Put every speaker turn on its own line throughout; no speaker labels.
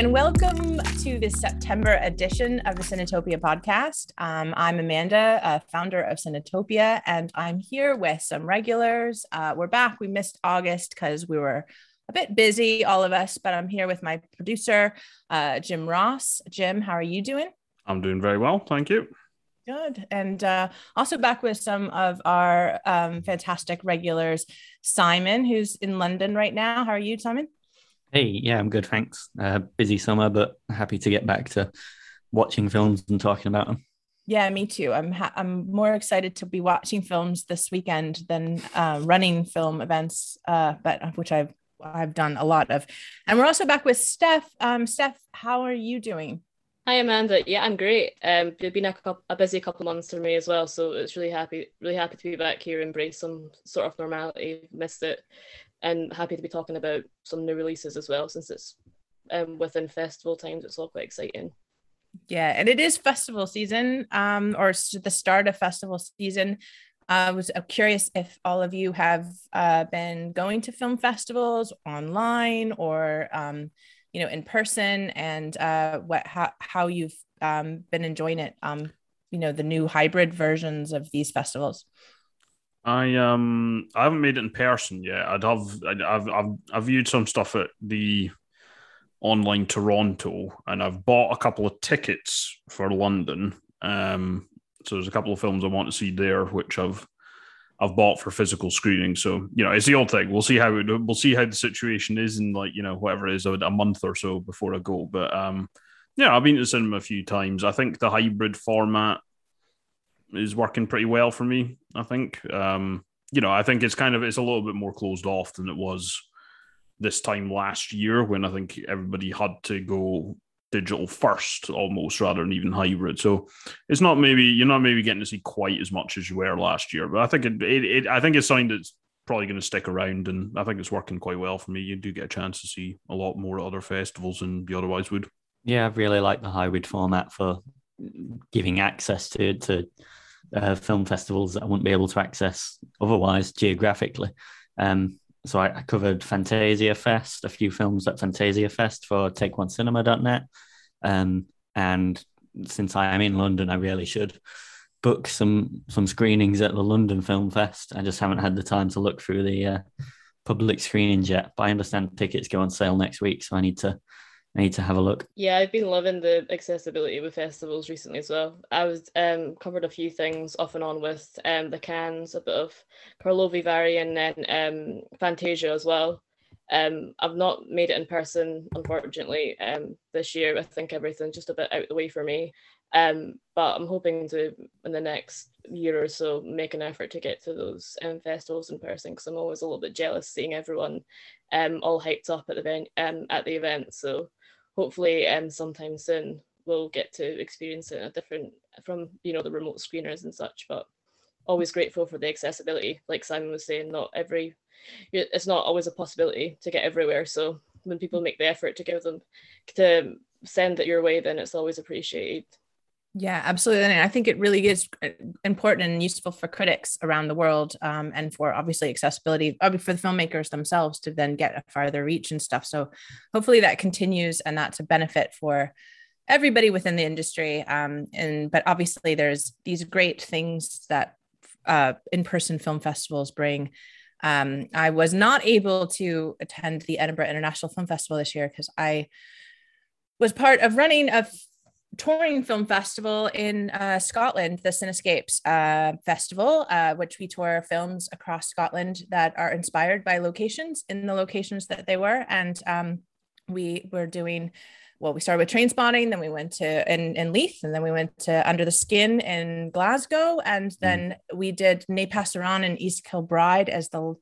and welcome to the September edition of the Cinetopia podcast. Um, I'm Amanda, uh, founder of Cinetopia, and I'm here with some regulars. Uh, we're back. We missed August because we were a bit busy, all of us, but I'm here with my producer, uh, Jim Ross. Jim, how are you doing?
I'm doing very well. Thank you.
Good. And uh, also back with some of our um, fantastic regulars, Simon, who's in London right now. How are you, Simon?
Hey, yeah, I'm good, thanks. Uh, busy summer, but happy to get back to watching films and talking about them.
Yeah, me too. I'm ha- I'm more excited to be watching films this weekend than uh, running film events, uh, but which I've I've done a lot of. And we're also back with Steph. Um, Steph, how are you doing?
Hi Amanda. Yeah, I'm great. Um, it's been a, couple, a busy couple months for me as well, so it's really happy, really happy to be back here, embrace some sort of normality. Missed it, and happy to be talking about some new releases as well since it's um, within festival times it's all quite exciting
yeah and it is festival season um, or the start of festival season I was uh, curious if all of you have uh, been going to film festivals online or um, you know in person and uh, what how, how you've um, been enjoying it um, you know the new hybrid versions of these festivals
I um I haven't made it in person yet. I'd have I've I've I've viewed some stuff at the online Toronto, and I've bought a couple of tickets for London. Um, so there's a couple of films I want to see there, which I've I've bought for physical screening. So you know, it's the old thing. We'll see how it, we'll see how the situation is in like you know whatever it is a, a month or so before I go. But um, yeah, I've been to the cinema a few times. I think the hybrid format is working pretty well for me. I think. Um, you know, I think it's kind of it's a little bit more closed off than it was this time last year when I think everybody had to go digital first almost rather than even hybrid. So it's not maybe you're not maybe getting to see quite as much as you were last year, but I think it, it, it I think it's something that's probably going to stick around and I think it's working quite well for me. You do get a chance to see a lot more at other festivals than you otherwise would.
Yeah, I really like the hybrid format for giving access to to uh, film festivals that I wouldn't be able to access otherwise geographically. Um, so I, I, covered Fantasia Fest, a few films at Fantasia Fest for TakeOneCinema.net. Um, and since I am in London, I really should book some some screenings at the London Film Fest. I just haven't had the time to look through the uh, public screenings yet. But I understand tickets go on sale next week, so I need to I need to have a look.
Yeah, I've been loving the accessibility with festivals recently as well. I was um covered a few things off and on with um the Cannes, a bit of Karlovy Vary and then um Fantasia as well. Um, I've not made it in person, unfortunately, um, this year. I think everything's just a bit out of the way for me. Um, but I'm hoping to, in the next year or so, make an effort to get to those um, festivals in person because I'm always a little bit jealous seeing everyone um, all hyped up at the event. Um, at the event. So hopefully um, sometime soon we'll get to experience it in a different from you know the remote screeners and such but always grateful for the accessibility. Like simon was saying not every it's not always a possibility to get everywhere so when people make the effort to give them to send it your way then it's always appreciated
yeah, absolutely. And I think it really is uh, important and useful for critics around the world um, and for obviously accessibility for the filmmakers themselves to then get a farther reach and stuff. So hopefully that continues and that's a benefit for everybody within the industry. Um, and but obviously there's these great things that uh, in-person film festivals bring. Um, I was not able to attend the Edinburgh International Film Festival this year because I was part of running a touring film festival in uh, Scotland, the Cinescapes uh, Festival, uh, which we tour films across Scotland that are inspired by locations in the locations that they were. And um, we were doing, well, we started with train Trainspotting, then we went to in, in Leith, and then we went to Under the Skin in Glasgow, and mm. then mm. we did Ne Passeront in East Kilbride as the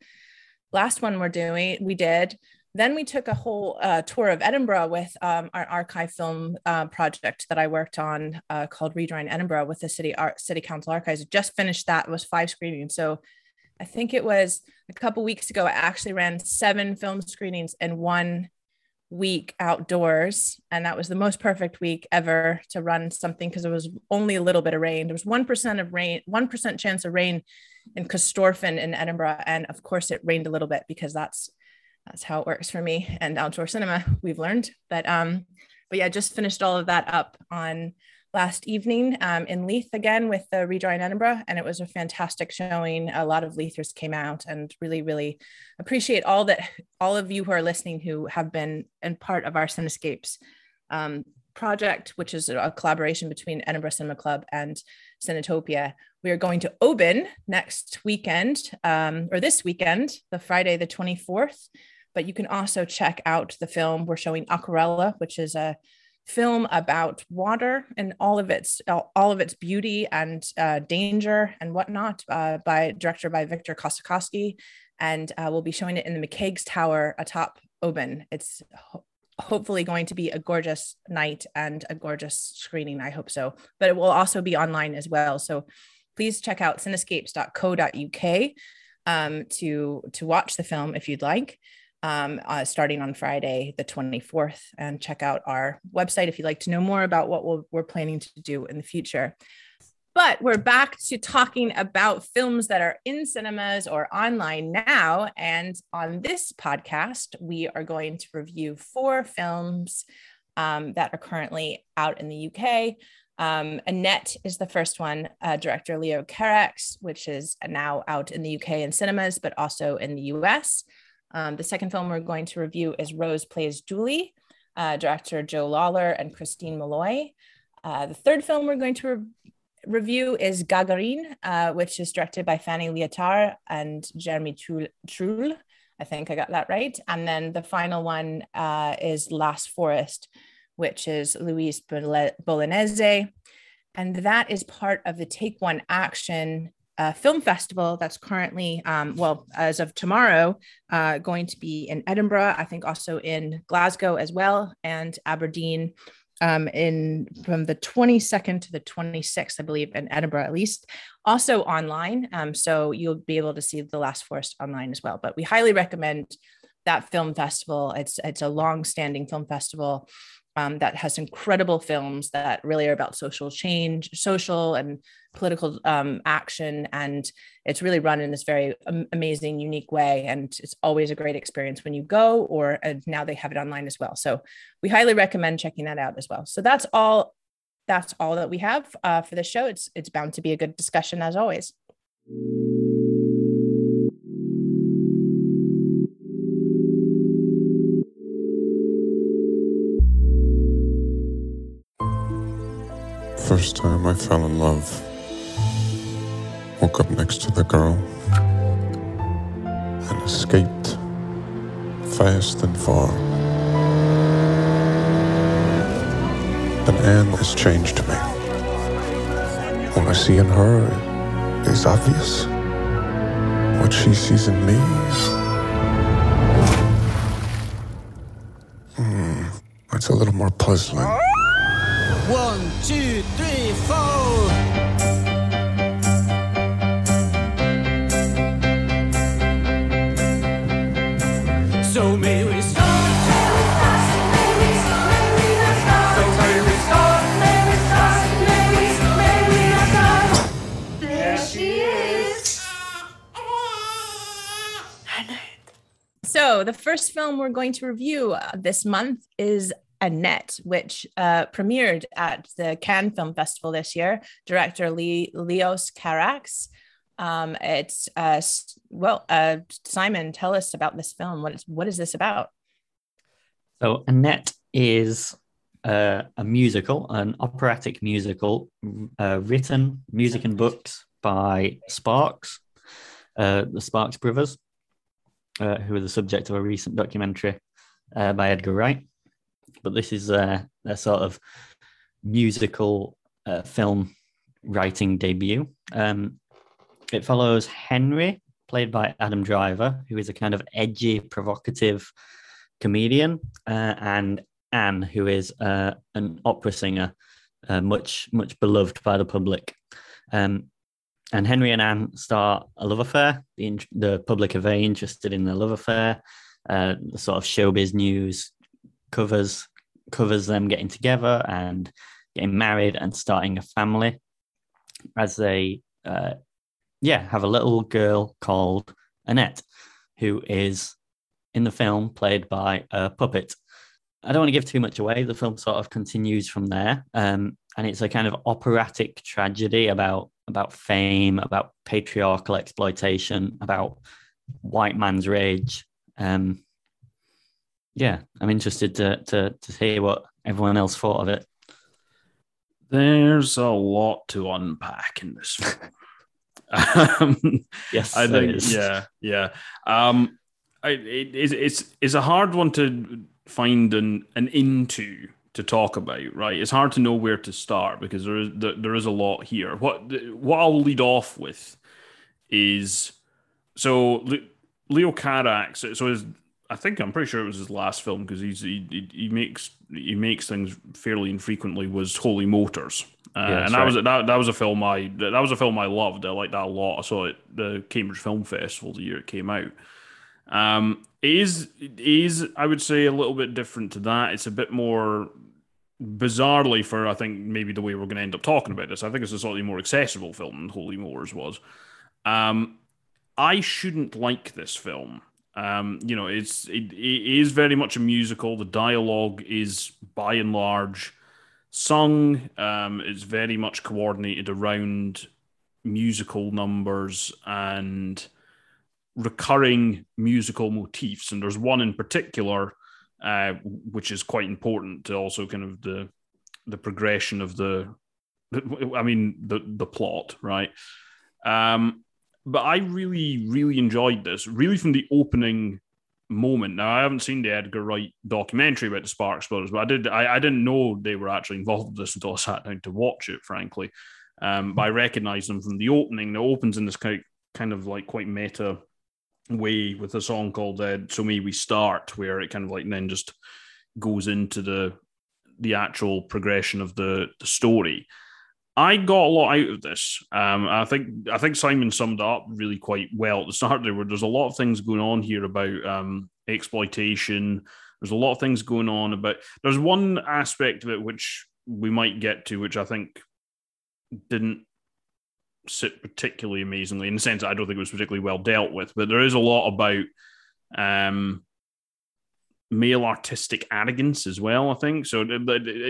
last one we're doing. We did. Then we took a whole uh, tour of Edinburgh with um, our archive film uh, project that I worked on uh, called Redrawing Edinburgh with the city art city council archives. Just finished that it was five screenings. So I think it was a couple weeks ago. I actually ran seven film screenings in one week outdoors and that was the most perfect week ever to run something because it was only a little bit of rain there was 1% of rain 1% chance of rain in Corstorphine in Edinburgh and of course it rained a little bit because that's that's how it works for me and outdoor cinema we've learned but um but yeah just finished all of that up on last evening um, in Leith again with the Redrawing Edinburgh, and it was a fantastic showing. A lot of Leithers came out, and really, really appreciate all that all of you who are listening who have been and part of our Cinescapes um, project, which is a collaboration between Edinburgh Cinema Club and Cinetopia. We are going to Oban next weekend, um, or this weekend, the Friday the twenty fourth. But you can also check out the film. We're showing Aquarela, which is a film about water and all of its all of its beauty and uh, danger and whatnot uh, by director by Victor Kossakovsky, and uh, we'll be showing it in the McCaig's Tower atop Oban. It's ho- hopefully going to be a gorgeous night and a gorgeous screening. I hope so, but it will also be online as well. So please check out cinescapes.co.uk um, to to watch the film if you'd like um, uh, starting on Friday, the 24th, and check out our website if you'd like to know more about what we we are planning to do in the future. But we're back to talking about films that are in cinemas or online now. And on this podcast, we are going to review four films um, that are currently out in the UK. Um, Annette is the first one, uh, director Leo Carax, which is now out in the UK in cinemas, but also in the US. Um, the second film we're going to review is Rose Plays Julie, uh, director Joe Lawlor and Christine Molloy. Uh, the third film we're going to re- review is Gagarine, uh, which is directed by Fanny Liatard and Jeremy Trull. I think I got that right. And then the final one uh, is Last Forest, which is Luiz Bolognesi. And that is part of the Take One Action uh, film festival that's currently, um, well, as of tomorrow, uh, going to be in Edinburgh. I think also in Glasgow as well, and Aberdeen. Um, in from the 22nd to the 26th, I believe, in Edinburgh at least, also online. Um, so you'll be able to see the Last Forest online as well. But we highly recommend that film festival. It's it's a long-standing film festival um, that has incredible films that really are about social change, social and political um, action. And it's really run in this very amazing, unique way. And it's always a great experience when you go, or now they have it online as well. So we highly recommend checking that out as well. So that's all. That's all that we have uh, for this show. It's it's bound to be a good discussion as always.
First time I fell in love. Woke up next to the girl and escaped fast and far. And Anne has changed me. What I see in her is obvious. What she sees in me hmm, it's a little more puzzling. One, two, three, four. So may we start.
So, the first film we're going to review uh, this month is Annette, which uh, premiered at the Cannes Film Festival this year. Director Lee, Leos Carax. Um, it's uh, well, uh, Simon, tell us about this film. What is what is this about?
So Annette is uh, a musical, an operatic musical, uh, written music and books by Sparks, uh, the Sparks brothers, uh, who are the subject of a recent documentary by Edgar Wright but this is a, a sort of musical uh, film writing debut. Um, it follows Henry, played by Adam Driver, who is a kind of edgy, provocative comedian, uh, and Anne, who is uh, an opera singer, uh, much much beloved by the public. Um, and Henry and Anne start a love affair. The, the public are very interested in the love affair. Uh, the sort of showbiz news covers covers them getting together and getting married and starting a family. As they, uh, yeah, have a little girl called Annette, who is in the film played by a puppet. I don't want to give too much away. The film sort of continues from there, um, and it's a kind of operatic tragedy about about fame, about patriarchal exploitation, about white man's rage. Um, yeah, I'm interested to, to to hear what everyone else thought of it.
There's a lot to unpack in this um,
yes,
I think yeah, yeah. Um, I, it, it's it's it's a hard one to find an an into to talk about, right? It's hard to know where to start because there is there, there is a lot here. What what I'll lead off with is so Leo Carax. So his, I think I'm pretty sure it was his last film because he's he, he makes he makes things fairly infrequently. Was Holy Motors, uh, yeah, and that right. was that, that was a film I that was a film I loved. I liked that a lot. I saw it the Cambridge Film Festival the year it came out. Um, it is it is I would say a little bit different to that. It's a bit more bizarrely for I think maybe the way we're going to end up talking about this. I think it's a slightly more accessible film than Holy Motors was. Um, I shouldn't like this film. Um, you know, it's it, it is very much a musical. The dialogue is by and large sung. Um, it's very much coordinated around musical numbers and recurring musical motifs. And there's one in particular uh, which is quite important to also kind of the the progression of the, I mean the the plot, right? Um, but I really really enjoyed this, really from the opening moment. Now I haven't seen the Edgar Wright documentary about the Sparks Brothers, but I did I, I didn't know they were actually involved with this until I sat down to watch it, frankly. Um, but I recognized them from the opening. It opens in this kind of, kind of like quite meta way with a song called uh, "So May We Start," where it kind of like then just goes into the the actual progression of the the story. I got a lot out of this. Um, I think I think Simon summed up really quite well at the start there. Where there's a lot of things going on here about um, exploitation. There's a lot of things going on about. There's one aspect of it which we might get to, which I think didn't sit particularly amazingly in the sense I don't think it was particularly well dealt with, but there is a lot about um, male artistic arrogance as well. I think so.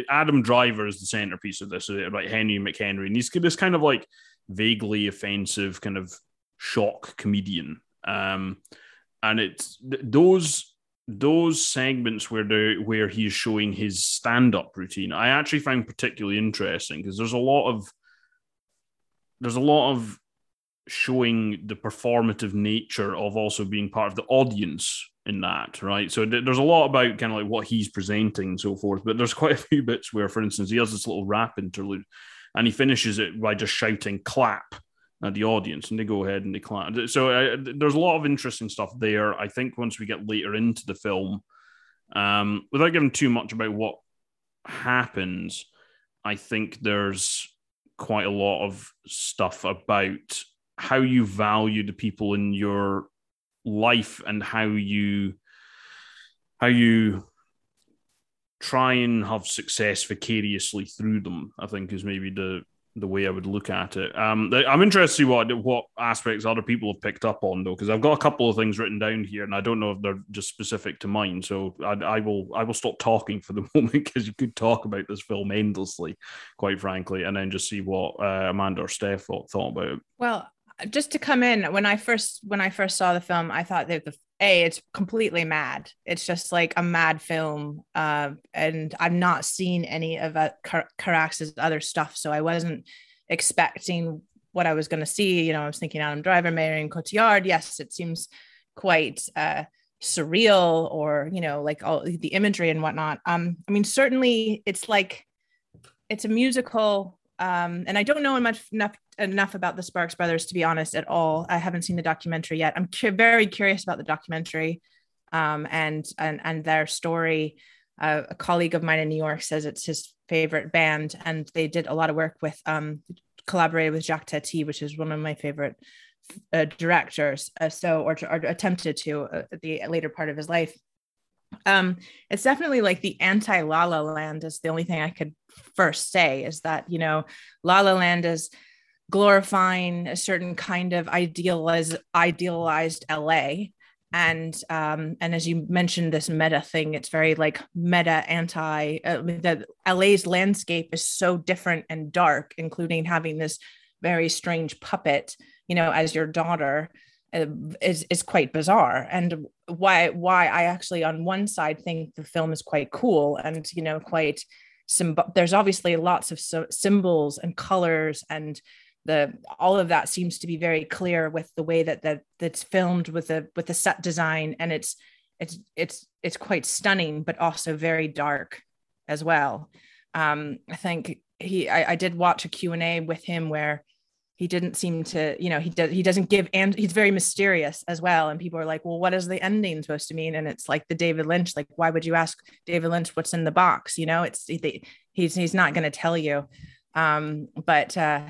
Adam Driver is the centerpiece of this, like Henry McHenry, and he's this kind of like vaguely offensive kind of shock comedian. Um, and it's those those segments where the where he's showing his stand up routine. I actually find particularly interesting because there's a lot of there's a lot of showing the performative nature of also being part of the audience in that, right? So there's a lot about kind of like what he's presenting and so forth, but there's quite a few bits where, for instance, he has this little rap interlude and he finishes it by just shouting clap at the audience and they go ahead and they clap. So uh, there's a lot of interesting stuff there. I think once we get later into the film, um, without giving too much about what happens, I think there's quite a lot of stuff about how you value the people in your life and how you how you try and have success vicariously through them i think is maybe the the way I would look at it. Um, I'm interested to see what what aspects other people have picked up on though, because I've got a couple of things written down here, and I don't know if they're just specific to mine. So I, I will I will stop talking for the moment because you could talk about this film endlessly, quite frankly, and then just see what uh, Amanda or Steph thought, thought about it.
Well, just to come in when I first when I first saw the film, I thought that the a it's completely mad. It's just like a mad film, uh, and I've not seen any of uh, Carax's other stuff, so I wasn't expecting what I was going to see. You know, I was thinking Adam Driver, Marion Cotillard. Yes, it seems quite uh, surreal, or you know, like all the imagery and whatnot. Um, I mean, certainly it's like it's a musical um, and I don't know enough enough about the Sparks brothers to be honest at all. I haven't seen the documentary yet. I'm cu- very curious about the documentary um, and and and their story. Uh, a colleague of mine in New York says it's his favorite band, and they did a lot of work with um, collaborated with Jacques Tati, which is one of my favorite uh, directors. Uh, so, or, or attempted to uh, the later part of his life. Um, it's definitely like the anti La La Land is the only thing I could first say is that you know La La Land is glorifying a certain kind of idealized idealized LA and um and as you mentioned this meta thing it's very like meta anti uh, the la's landscape is so different and dark including having this very strange puppet you know as your daughter uh, is is quite bizarre. And why why i actually on one side think the film is quite cool and you know quite symbol there's obviously lots of so- symbols and colors and the all of that seems to be very clear with the way that that that's filmed with the with the set design. And it's it's it's it's quite stunning but also very dark as well. Um i think he i, I did watch a q&a with him where he didn't seem to you know he does he doesn't give and he's very mysterious as well. And people are like well what is the ending supposed to mean? And it's like the david lynch like why would you ask david lynch what's in the box? You know it's he's he's not going to tell you. Um but uh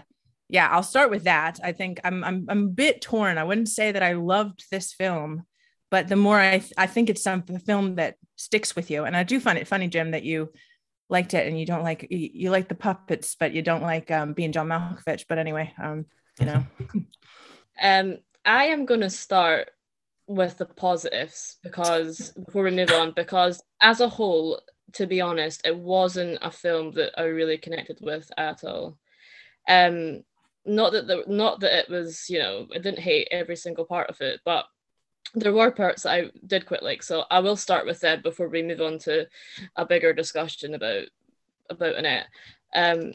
yeah, I'll start with that. I think I'm I'm I'm a bit torn. I wouldn't say that I loved this film, but the more I I think it's some a film that sticks with you. And I do find it funny, Jim, that you liked it and you don't like you, you like the puppets, but you don't like um, being John Malkovich. But anyway, um, you know.
um, I am gonna start with the positives because before we move on, because as a whole, to be honest, it wasn't a film that I really connected with at all. Um, not that the not that it was you know I didn't hate every single part of it, but there were parts that I did quite like. So I will start with that before we move on to a bigger discussion about about Annette. Um,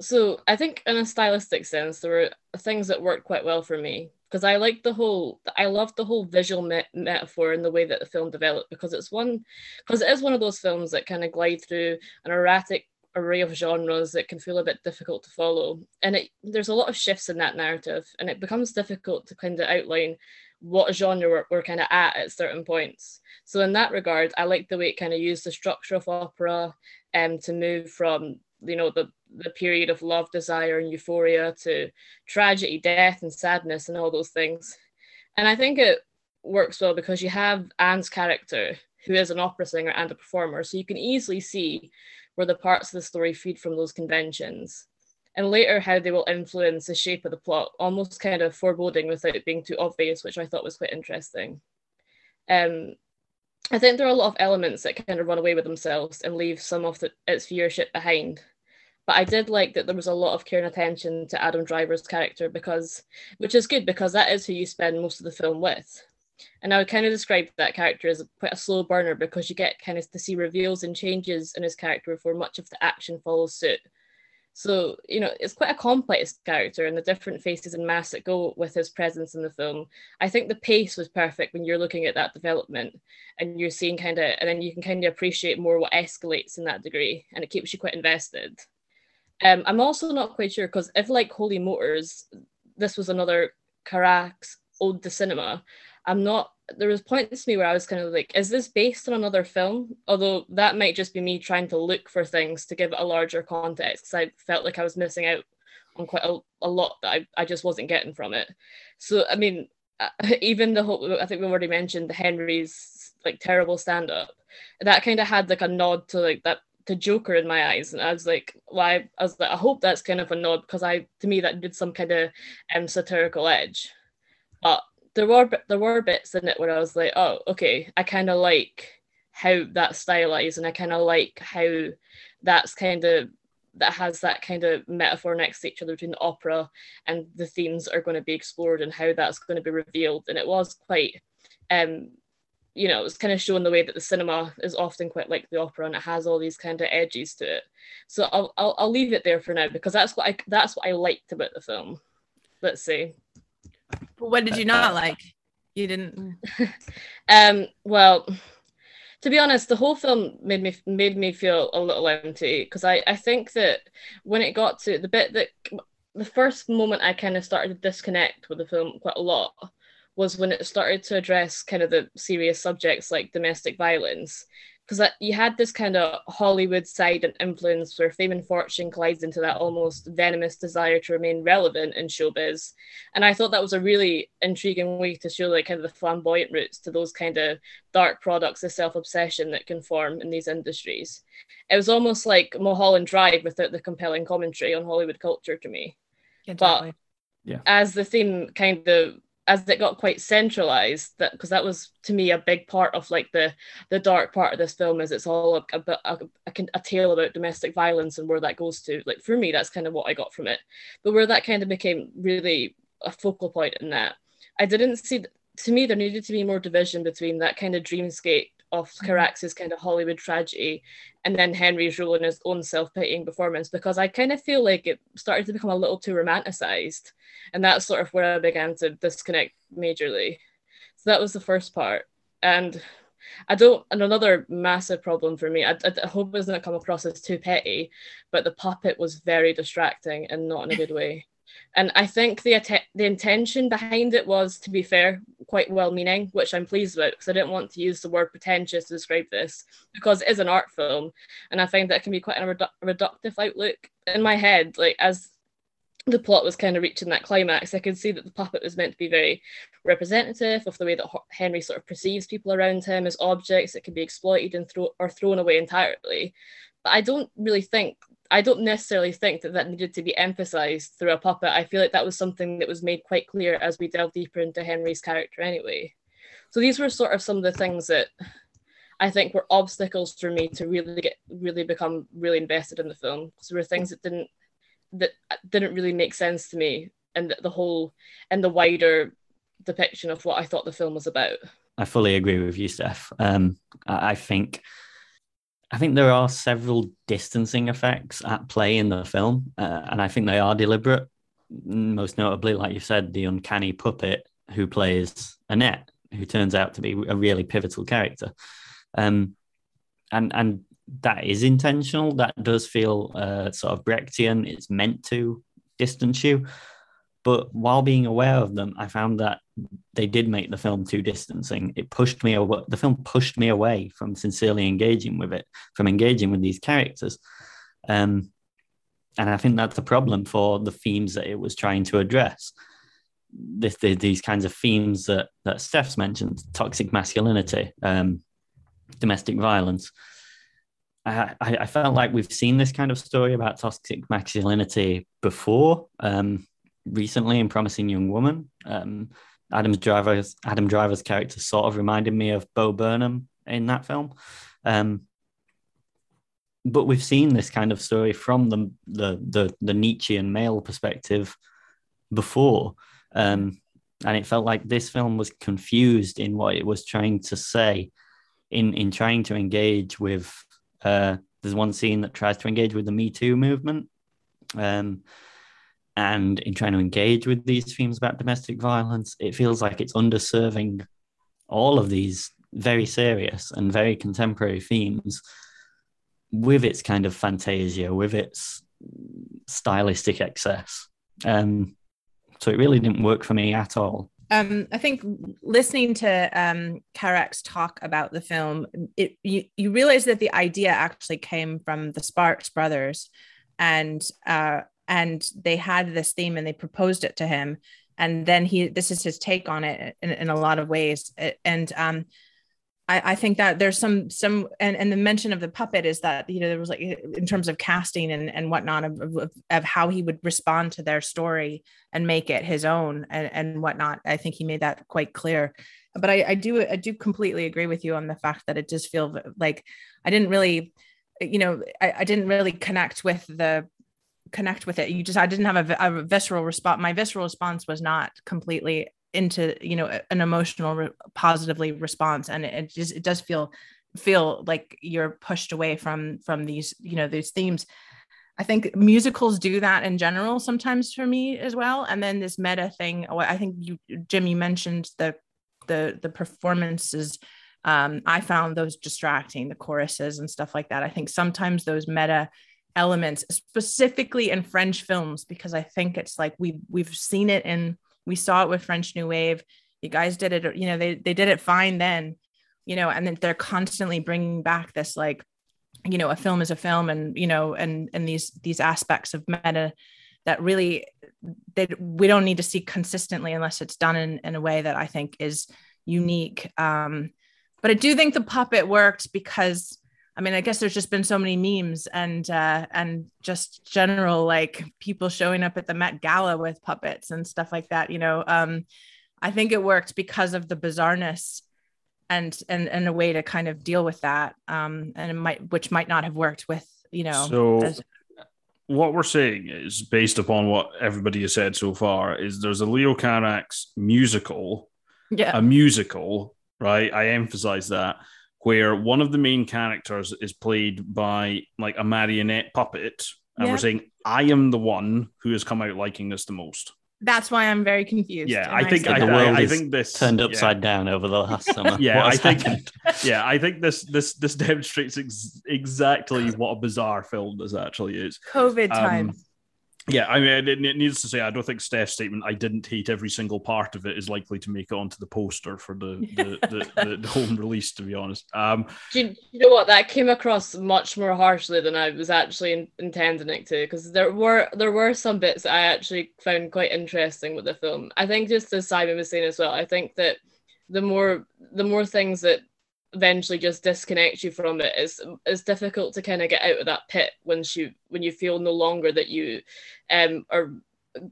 so I think in a stylistic sense, there were things that worked quite well for me because I like the whole I loved the whole visual me- metaphor and the way that the film developed because it's one because it is one of those films that kind of glide through an erratic array of genres that can feel a bit difficult to follow. And it, there's a lot of shifts in that narrative, and it becomes difficult to kind of outline what genre we're, we're kind of at at certain points. So in that regard, I like the way it kind of used the structure of opera um, to move from you know the the period of love, desire, and euphoria to tragedy, death, and sadness, and all those things. And I think it works well because you have Anne's character, who is an opera singer and a performer, so you can easily see where the parts of the story feed from those conventions, and later how they will influence the shape of the plot, almost kind of foreboding without it being too obvious, which I thought was quite interesting. Um, I think there are a lot of elements that kind of run away with themselves and leave some of the, its viewership behind. But I did like that there was a lot of care and attention to Adam Driver's character because, which is good because that is who you spend most of the film with. And I would kind of describe that character as quite a slow burner because you get kind of to see reveals and changes in his character before much of the action follows suit. So, you know, it's quite a complex character and the different faces and masks that go with his presence in the film. I think the pace was perfect when you're looking at that development and you're seeing kind of, and then you can kind of appreciate more what escalates in that degree and it keeps you quite invested. Um, I'm also not quite sure because if, like Holy Motors, this was another Carax ode to cinema, I'm not there was points to me where I was kind of like, is this based on another film? Although that might just be me trying to look for things to give it a larger context because I felt like I was missing out on quite a, a lot that I, I just wasn't getting from it. So I mean, uh, even the whole I think we already mentioned the Henry's like terrible stand up that kind of had like a nod to like that to Joker in my eyes, and I was like, why? I was like, I hope that's kind of a nod because I to me that did some kind of um satirical edge, but there were there were bits in it where I was like, oh, okay, I kind of like how that's stylized, and I kind of like how that's kind of that has that kind of metaphor next to each other between the opera and the themes are going to be explored and how that's going to be revealed. And it was quite, um, you know, it's kind of showing the way that the cinema is often quite like the opera and it has all these kind of edges to it. So I'll, I'll, I'll leave it there for now because that's what I that's what I liked about the film. Let's see.
But what did you not like? You didn't.
um. Well, to be honest, the whole film made me made me feel a little empty because I I think that when it got to the bit that the first moment I kind of started to disconnect with the film quite a lot was when it started to address kind of the serious subjects like domestic violence because you had this kind of Hollywood side and influence where fame and fortune collides into that almost venomous desire to remain relevant in showbiz. And I thought that was a really intriguing way to show like kind of the flamboyant roots to those kind of dark products of self-obsession that can form in these industries. It was almost like Mulholland Drive without the compelling commentary on Hollywood culture to me.
Exactly.
But yeah. as the theme kind of as it got quite centralized that because that was to me a big part of like the the dark part of this film is it's all a, a, a, a, tale about domestic violence and where that goes to. Like for me that's kind of what i got from it. But where that kind of became really a focal point in that i didn't see to me there needed to be more division between that kind of dreamscape of mm-hmm. Carax's kind of Hollywood tragedy and then Henry's role in his own self-pitying performance because I kind of feel like it started to become a little too romanticized and that's sort of where I began to disconnect majorly. So that was the first part and I don't and another massive problem for me I, I, hope it doesn't come across as too petty but the puppet was very distracting and not in a good way and I think the the intention behind it was, to be fair, quite well meaning, which I'm pleased with because I didn't want to use the word pretentious to describe this because it is an art film, and I find that can be quite a redu- reductive outlook. In my head, like as the plot was kind of reaching that climax, I could see that the puppet was meant to be very representative of the way that Henry sort of perceives people around him as objects that can be exploited and throw or thrown away entirely. But I don't really think I don't necessarily think that that needed to be emphasized through a puppet. I feel like that was something that was made quite clear as we delve deeper into Henry's character anyway. So these were sort of some of the things that I think were obstacles for me to really get really become really invested in the film. There were things that didn't that didn't really make sense to me and the whole and the wider depiction of what I thought the film was about.
I fully agree with you, Steph. Um, I think I think there are several distancing effects at play in the film, uh, and I think they are deliberate. Most notably, like you said, the uncanny puppet who plays Annette, who turns out to be a really pivotal character, um, and and that is intentional. That does feel uh, sort of Brechtian. It's meant to distance you, but while being aware of them, I found that they did make the film too distancing. It pushed me away. The film pushed me away from sincerely engaging with it, from engaging with these characters. Um, and I think that's a problem for the themes that it was trying to address. This, the, these kinds of themes that that Steph's mentioned: toxic masculinity, um, domestic violence. I, I, felt like we've seen this kind of story about toxic masculinity before. Um, recently in Promising Young Woman. Um, Adam Driver's Adam Driver's character sort of reminded me of Bo Burnham in that film. Um, but we've seen this kind of story from the the the, the Nietzschean male perspective before, um, and it felt like this film was confused in what it was trying to say, in in trying to engage with. Uh, there's one scene that tries to engage with the Me Too movement, um, and in trying to engage with these themes about domestic violence, it feels like it's underserving all of these very serious and very contemporary themes with its kind of fantasia, with its stylistic excess. Um, so it really didn't work for me at all.
Um, I think listening to um, Carax talk about the film, it, you, you realize that the idea actually came from the Sparks brothers. And uh, and they had this theme and they proposed it to him. And then he this is his take on it in, in a lot of ways. And um I, I think that there's some some and, and the mention of the puppet is that you know there was like in terms of casting and and whatnot of, of, of how he would respond to their story and make it his own and, and whatnot. I think he made that quite clear. But I, I do i do completely agree with you on the fact that it does feel like i didn't really you know I, I didn't really connect with the connect with it. You just, I didn't have a, a visceral response. My visceral response was not completely into, you know, an emotional, re- positively response. And it, it just, it does feel, feel like you're pushed away from, from these, you know, these themes. I think musicals do that in general sometimes for me as well. And then this meta thing, I think you, Jim, you mentioned the, the, the performances um, I found those distracting, the choruses and stuff like that. I think sometimes those meta elements specifically in french films because i think it's like we we've seen it and we saw it with french new wave. You guys did it you know they, they did it fine then you know and then they're constantly bringing back this like you know a film is a film and you know and and these these aspects of meta that really that we don't need to see consistently unless it's done in, in a way that i think is unique. Um but i do think the puppet worked because i mean i guess there's just been so many memes and uh and just general like people showing up at the met gala with puppets and stuff like that you know um i think it worked because of the bizarreness and and and a way to kind of deal with that um and it might which might not have worked with you know
So
as-
what we're saying is based upon what everybody has said so far is there's a Leo Carax musical,
yeah
a musical, right? I emphasize that where one of the main characters is played by like a marionette puppet, and
Yeah.
we're saying I am the one who has come out liking this the most.
that's why i'm very confused
Yeah, I think I,
the world
I, I
is
think this
Turned
yeah.
upside down over the last summer.
Yeah, I think
happened?
yeah, I think this this this demonstrates ex- exactly what a bizarre film this actually is.
covid
Um,
times
Yeah, I mean, it, it needs to say, I don't think Steph's statement, I didn't hate every single part of it, is likely to make it onto the poster for the the, the, the, the home release, to be honest. Um,
Do you, you know what? That came across much more harshly than I was actually in, intending it to, because there were there were some bits that I actually found quite interesting with the film. I think just as Simon was saying as well, I think that the more the more things that eventually just disconnect you from it. it is is difficult to kind of get out of that pit once you when you feel no longer that you um are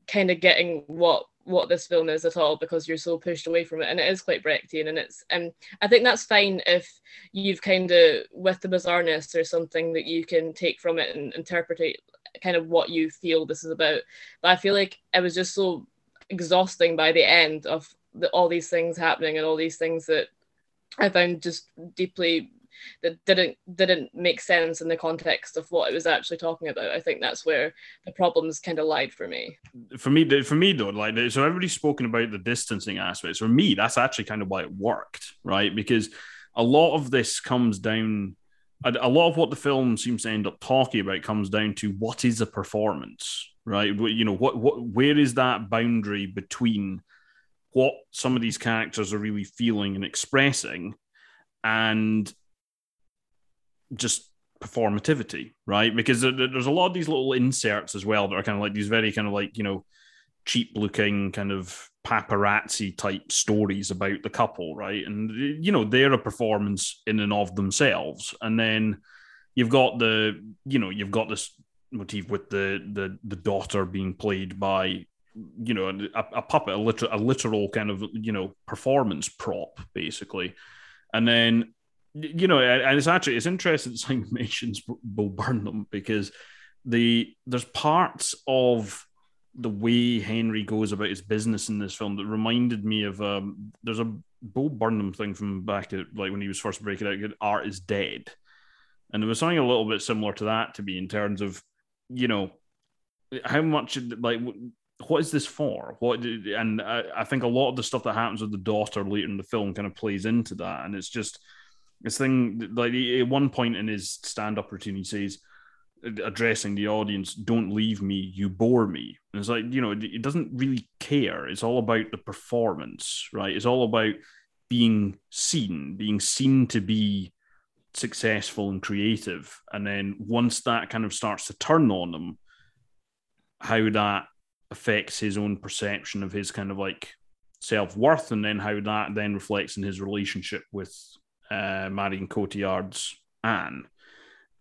kind of getting what what this film is at all because you're so pushed away from it and it is quite Brechtian and it's and I think that's fine if you've kind of with the bizarreness or something that you can take from it and interpret it kind of what you feel this is about but I feel like it was just so exhausting by the end of the, all these things happening and all these things that I found just deeply that didn't didn't make sense in the context of what it was actually talking about. I think that's where the problems kind of lied for me.
for me, for me though, like so, everybody's spoken about the distancing aspects. For me, that's actually kind of why it worked, right? Because a lot of this comes down. A lot of what the film seems to end up talking about comes down to what is a performance, right? You know, what what where is that boundary between what some of these characters are really feeling and expressing, and just performativity, right? Because there- there- there's a lot of these little inserts as well that are kind of like these very kind of like you know cheap looking kind of paparazzi type stories about the couple, right? And you know they're a performance in and of themselves, and then you've got the you know you've got this motif with the the the daughter being played by you know a, a puppet a literal, a literal kind of you know performance prop basically. And then you know and it's actually it's interesting that simon mentions bo burnham because the there's parts of the way henry goes about his business in this film that reminded me of um there's a bo burnham thing from back at like when he was first breaking out art is dead. And there was something a little bit similar to that to me in terms of you know how much like what is this for? What and I, I think a lot of the stuff that happens with the daughter later in the film kind of plays into that. And it's just this thing like at one point in his stand-up routine he says addressing the audience don't leave me you bore me. And it's like you know it, it doesn't really care. It's all about the performance right? It's all about being seen being seen to be successful and creative. And then once that kind of starts to turn on them how that affects his own perception of his kind of like self-worth and then how that then reflects in his relationship with uh Marion Cotillard's Anne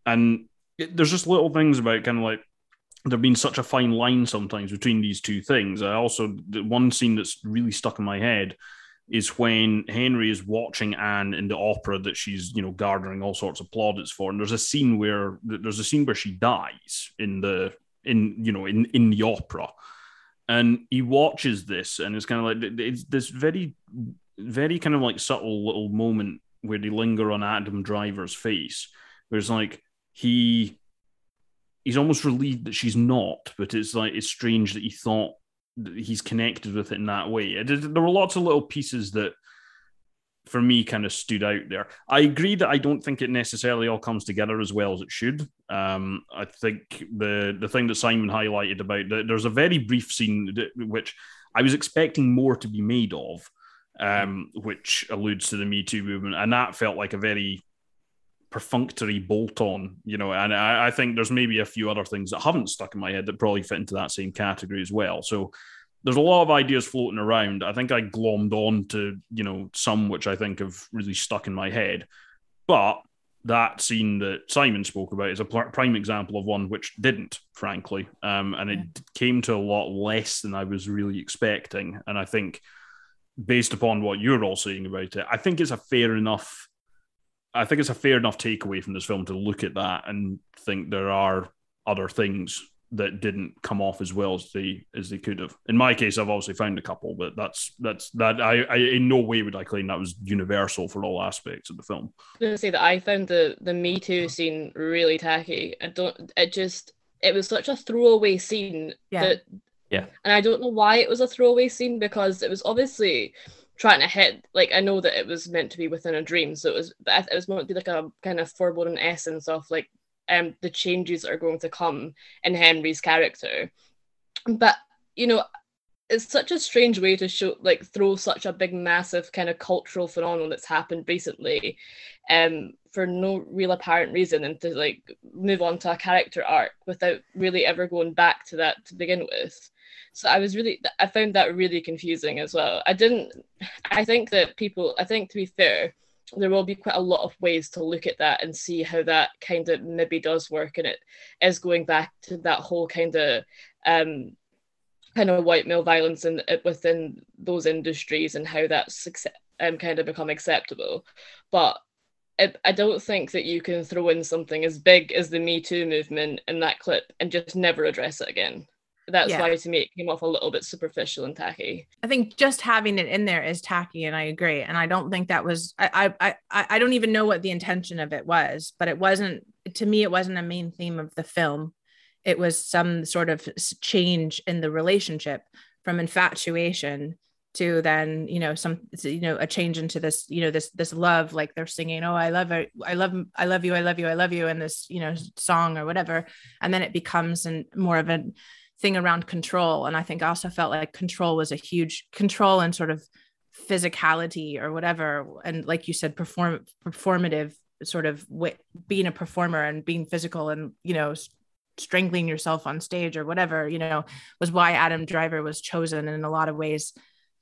and it, there's just little things about kind of like there being such a fine line sometimes between these two things I also the one scene that's really stuck in my head is when Henry is watching Anne in the opera that she's, you know, garnering all sorts of plaudits for. And there's a scene where there's a scene where she dies in the in you know in in the opera, and he watches this and it's kind of like it's this very very kind of like subtle little moment where they linger on Adam Driver's face, where it's like he he's almost relieved that she's not, but it's like it's strange that he thought that he's connected with it in that way. There were lots of little pieces that, for me, kind of stood out there. I agree that I don't think it necessarily all comes together as well as it should. Um, I think the the thing that Simon highlighted about there's a very brief scene that, which I was expecting more to be made of. um, which alludes to the Me Too movement, and that felt like a very perfunctory bolt on, you know. And I, I think there's maybe a few other things that haven't stuck in my head that probably fit into that same category as well. So there's a lot of ideas floating around. I think I glommed on to, you know, some which I think have really stuck in my head. But that scene that Simon spoke about is a prime example of one which didn't, frankly. Um, and it yeah. came to a lot less than I was really expecting. And I think, based upon what you're all saying about it, I think it's a fair enough. I think it's a fair enough takeaway from this film to look at that and think there are other things that didn't come off as well as they as they could have. In my case, I've obviously found a couple, but that's that's that I, I in no way would I claim that was universal for all aspects of the film.
I'm gonna say that I found the the Me Too scene really tacky. I don't it just it was such a throwaway scene
yeah.
that
yeah.
And I don't know why it was a throwaway scene because it was obviously trying to hit like I know that it was meant to be within a dream, so it was it was meant to be like a kind of foreboding essence of like um, the changes that are going to come in Henry's character. But you know, it's such a strange way to show like throw such a big massive kind of cultural phenomenon that's happened recently um for no real apparent reason and to like move on to a character arc without really ever going back to that to begin with so i was really i found that really confusing as well i didn't i think that people i think to be fair there will be quite a lot of ways to look at that and see how that kind of maybe does work and it is going back to that whole kind of um kind of white male violence in within those industries and how that's um, kind of become acceptable. But I don't think that you can throw in something as big as the Me Too movement in that clip and just never address it again that's yeah. why to me it came off a little bit superficial and tacky.
I think just having it in there is tacky, and I agree. And I don't think that was I I I, I don't even know what the intention of it was, but it wasn't to me. It wasn't a main theme of the film. It was some sort of change in the relationship from infatuation to then you know some you know a change into this you know this this love like they're singing oh i love it i love i love you i love you i love you in this you know song or whatever and then it becomes and more of an thing around control. And i think I also felt like control was a huge control and sort of physicality or whatever. And like you said perform performative sort of w- being a performer and being physical and you know strangling yourself on stage or whatever you know was why adam driver was chosen in a lot of ways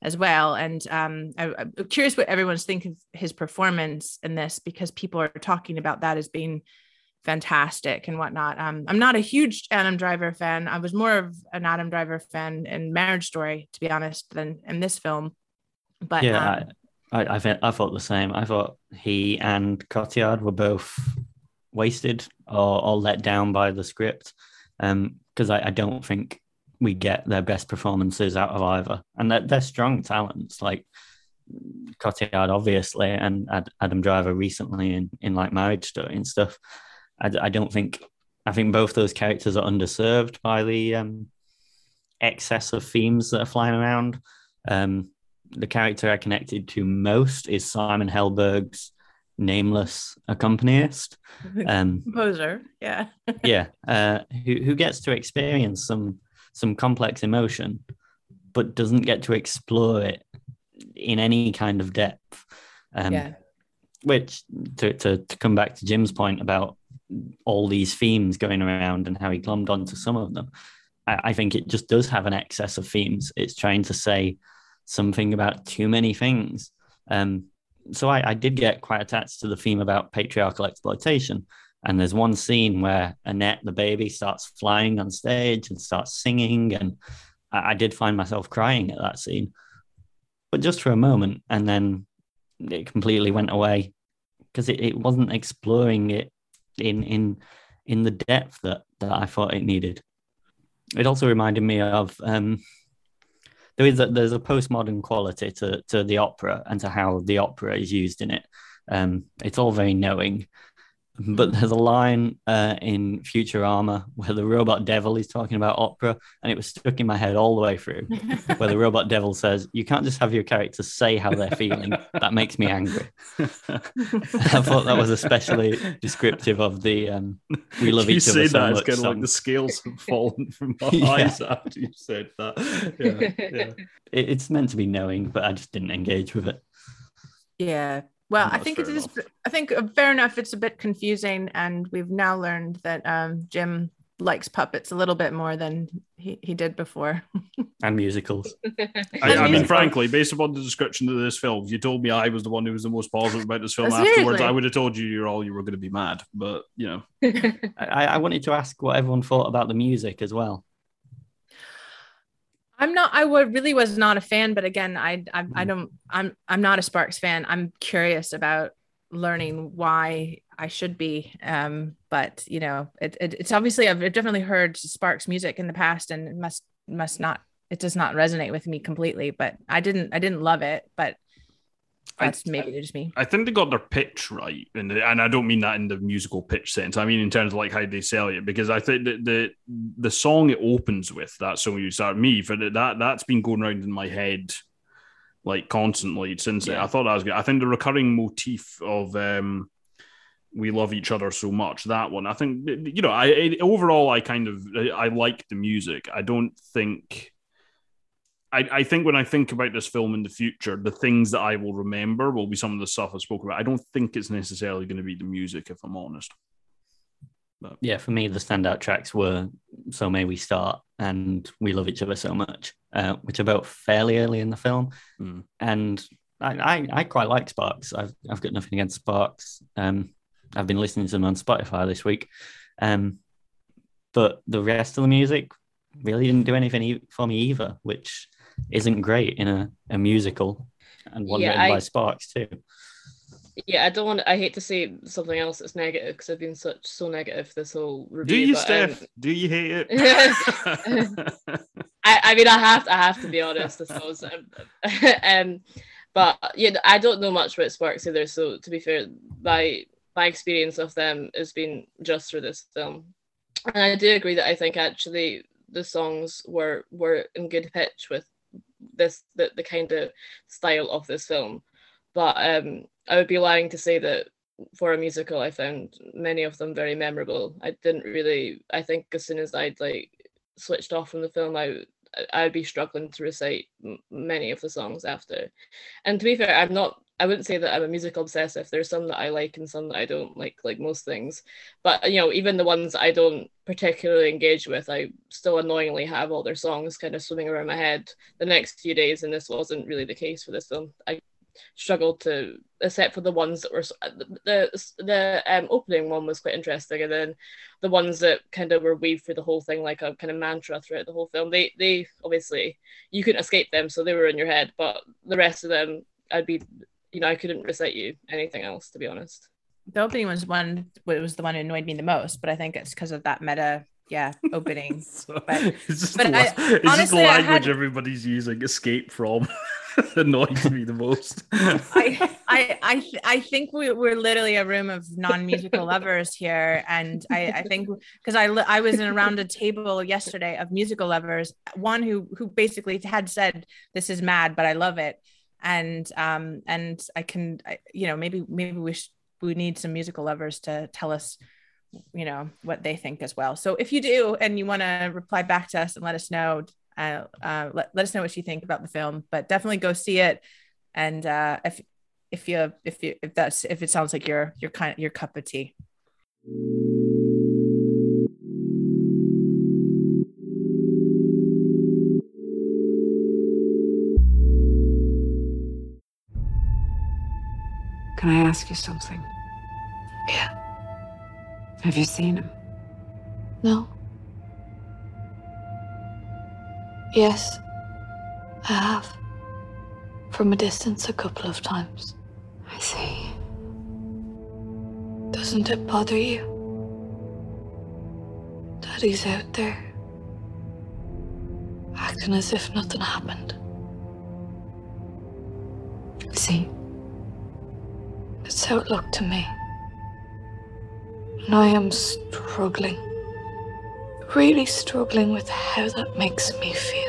as well. And um, I, am curious what everyone's think of his performance in this because people are talking about that as being fantastic and whatnot. Um, I'm not a huge Adam Driver fan. I was more of an Adam Driver fan in Marriage Story, to be honest, than in this film. But
yeah, um, I, I, I, I thought the same. I thought he and Cotillard were both wasted or, or let down by the script because um, I, I don't think we get their best performances out of either, and they're, they're strong talents like. Cotillard, obviously, and Adam Driver recently in, in like Marriage Story and stuff. I, I don't think I think both those characters are underserved by the um, excess of themes that are flying around. Um, the character I connected to most is Simon Helberg's nameless accompanist,
um, composer. Yeah,
yeah, uh, who who gets to experience some some complex emotion, but doesn't get to explore it in any kind of depth. Um, yeah. Which to, to to come back to Jim's point about all these themes going around and how he glommed onto some of them. I, I think it just does have an excess of themes. It's trying to say something about too many things. Um, so I, I, did get quite attached to the theme about patriarchal exploitation. And there's one scene where Annette, the baby, starts flying on stage and starts singing. And I, I did find myself crying at that scene, but just for a moment. And then it completely went away because it, it wasn't exploring it in in in the depth that that I thought it needed. It also reminded me of um, there is a, there's a postmodern quality to to the opera and to how the opera is used in it. Um, it's all very knowing, but there's a line uh, in Futurama where the robot devil is talking about opera, and it was stuck in my head all the way through. where the robot devil says, "You can't just have your characters say how they're feeling. that makes me angry." I thought that was especially descriptive of the um, "We love
you
each other
say
so
that,
much."
it's kind of like the scales have fallen from my
Yeah.
eyes after you said that. Yeah, yeah.
It- it's meant to be knowing, but I just didn't engage with it.
Yeah. Well, I think it
fair
is.
enough.
I think uh, fair enough. It's a bit confusing, and we've now learned that um, Jim likes puppets a little bit more than he, he did before.
And musicals.
I,
And
I mean,
music-
frankly, based upon the description of this film, you told me I was the one who was the most positive about this film
Seriously.
afterwards, I would have told you you're all you were going to be mad. But you know,
I, I wanted to ask what everyone thought about the music as well.
I'm not. I would really was not a fan, but again, I I, I
Mm.
don't. I'm I'm not a Sparks fan. I'm curious about learning why I should be. Um, but you know, it, it it's obviously I've definitely heard Sparks music in the past, and it must must not. It does not resonate with me completely. But I didn't. I didn't love it. But
I-
maybe just me.
I think they got their pitch right, and and I don't mean that in the musical pitch sense. I mean in terms of like how they sell it, because I think that the the song it opens with that song you start me for that that's been going around in my head like constantly since.
Yeah.
I thought that was good. I think the recurring motif of um we love each other so much that one. I think you know I it, overall I kind of I like the music. I don't think. I, I think when I think about this film in the future, the things that I will remember will be some of the stuff I spoke about. I don't think it's necessarily going to be the music, if I'm honest. But.
Yeah, for me, the standout tracks were So May We Start and We Love Each Other So Much, uh, which are both fairly early in the film.
Mm.
And I, I, I quite like Sparks. I've, I've got nothing against Sparks. Um, I've been listening to them on Spotify this week. Um, but the rest of the music really didn't do anything for me either, which isn't great in a, a musical and one
Yeah,
written
I-
by Sparks too.
yeah, I don't want. I hate to say something else that's negative because I've been such so negative this whole review.
Do you,
but, um,
Steph? Do you hate it?
I, I mean, I have To, I have to be honest, I suppose. Um, um, but yeah, I don't know much about Sparks either. So to be fair, my my experience of them has been just for this film, and I do agree that I think actually the songs were were in good pitch with this the, the kind of style of this film. But um, I would be lying to say that for a musical, I found many of them very memorable. I didn't really. I think as soon as I'd like switched off from the film, I I'd be struggling to recite many of the songs after. And to be fair, I'm not. I wouldn't say that I'm a musical obsessive. There's some that I like and some that I don't like, like most things. But you know, even the ones I don't particularly engage with, I still annoyingly have all their songs kind of swimming around my head the next few days. And this wasn't really the case for this film. I struggled to, except for the ones that were uh, the the, the um, opening one was quite interesting, and then the ones that kind of were weaved through the whole thing like a kind of mantra throughout the whole film. They they obviously you couldn't escape them, so they were in your head. But the rest of them, I'd be, you know, I couldn't recite you anything else to be honest.
The opening was one. It was the one that annoyed me the most, but I think it's because of that meta. Yeah, opening.
So,
But-
it's just,
but
the,
I-
it's just the language
had-
everybody's using. Escape from annoys me the most.
I I I, th- I think we, we're literally a room of non-musical lovers here, and I, I think because I I was in around a table yesterday of musical lovers, one who who basically had said this is mad, but I love it, and um and I can I, you know maybe maybe we sh- we need some musical lovers to tell us you know what they think as well. So if you do and you want to reply back to us and let us know. Uh, uh, let, let us know what you think about the film, but definitely go see it and uh, if if you if you if that's if it sounds like your your kind your cup of tea.
Can I ask you something?
Yeah.
Have you seen him?
No. Yes, I have. From a distance, a couple of times.
I see.
Doesn't it bother you? That he's out there, acting as if nothing happened.
See,
It's how it looked to me. And I am struggling, really struggling with how that makes me feel.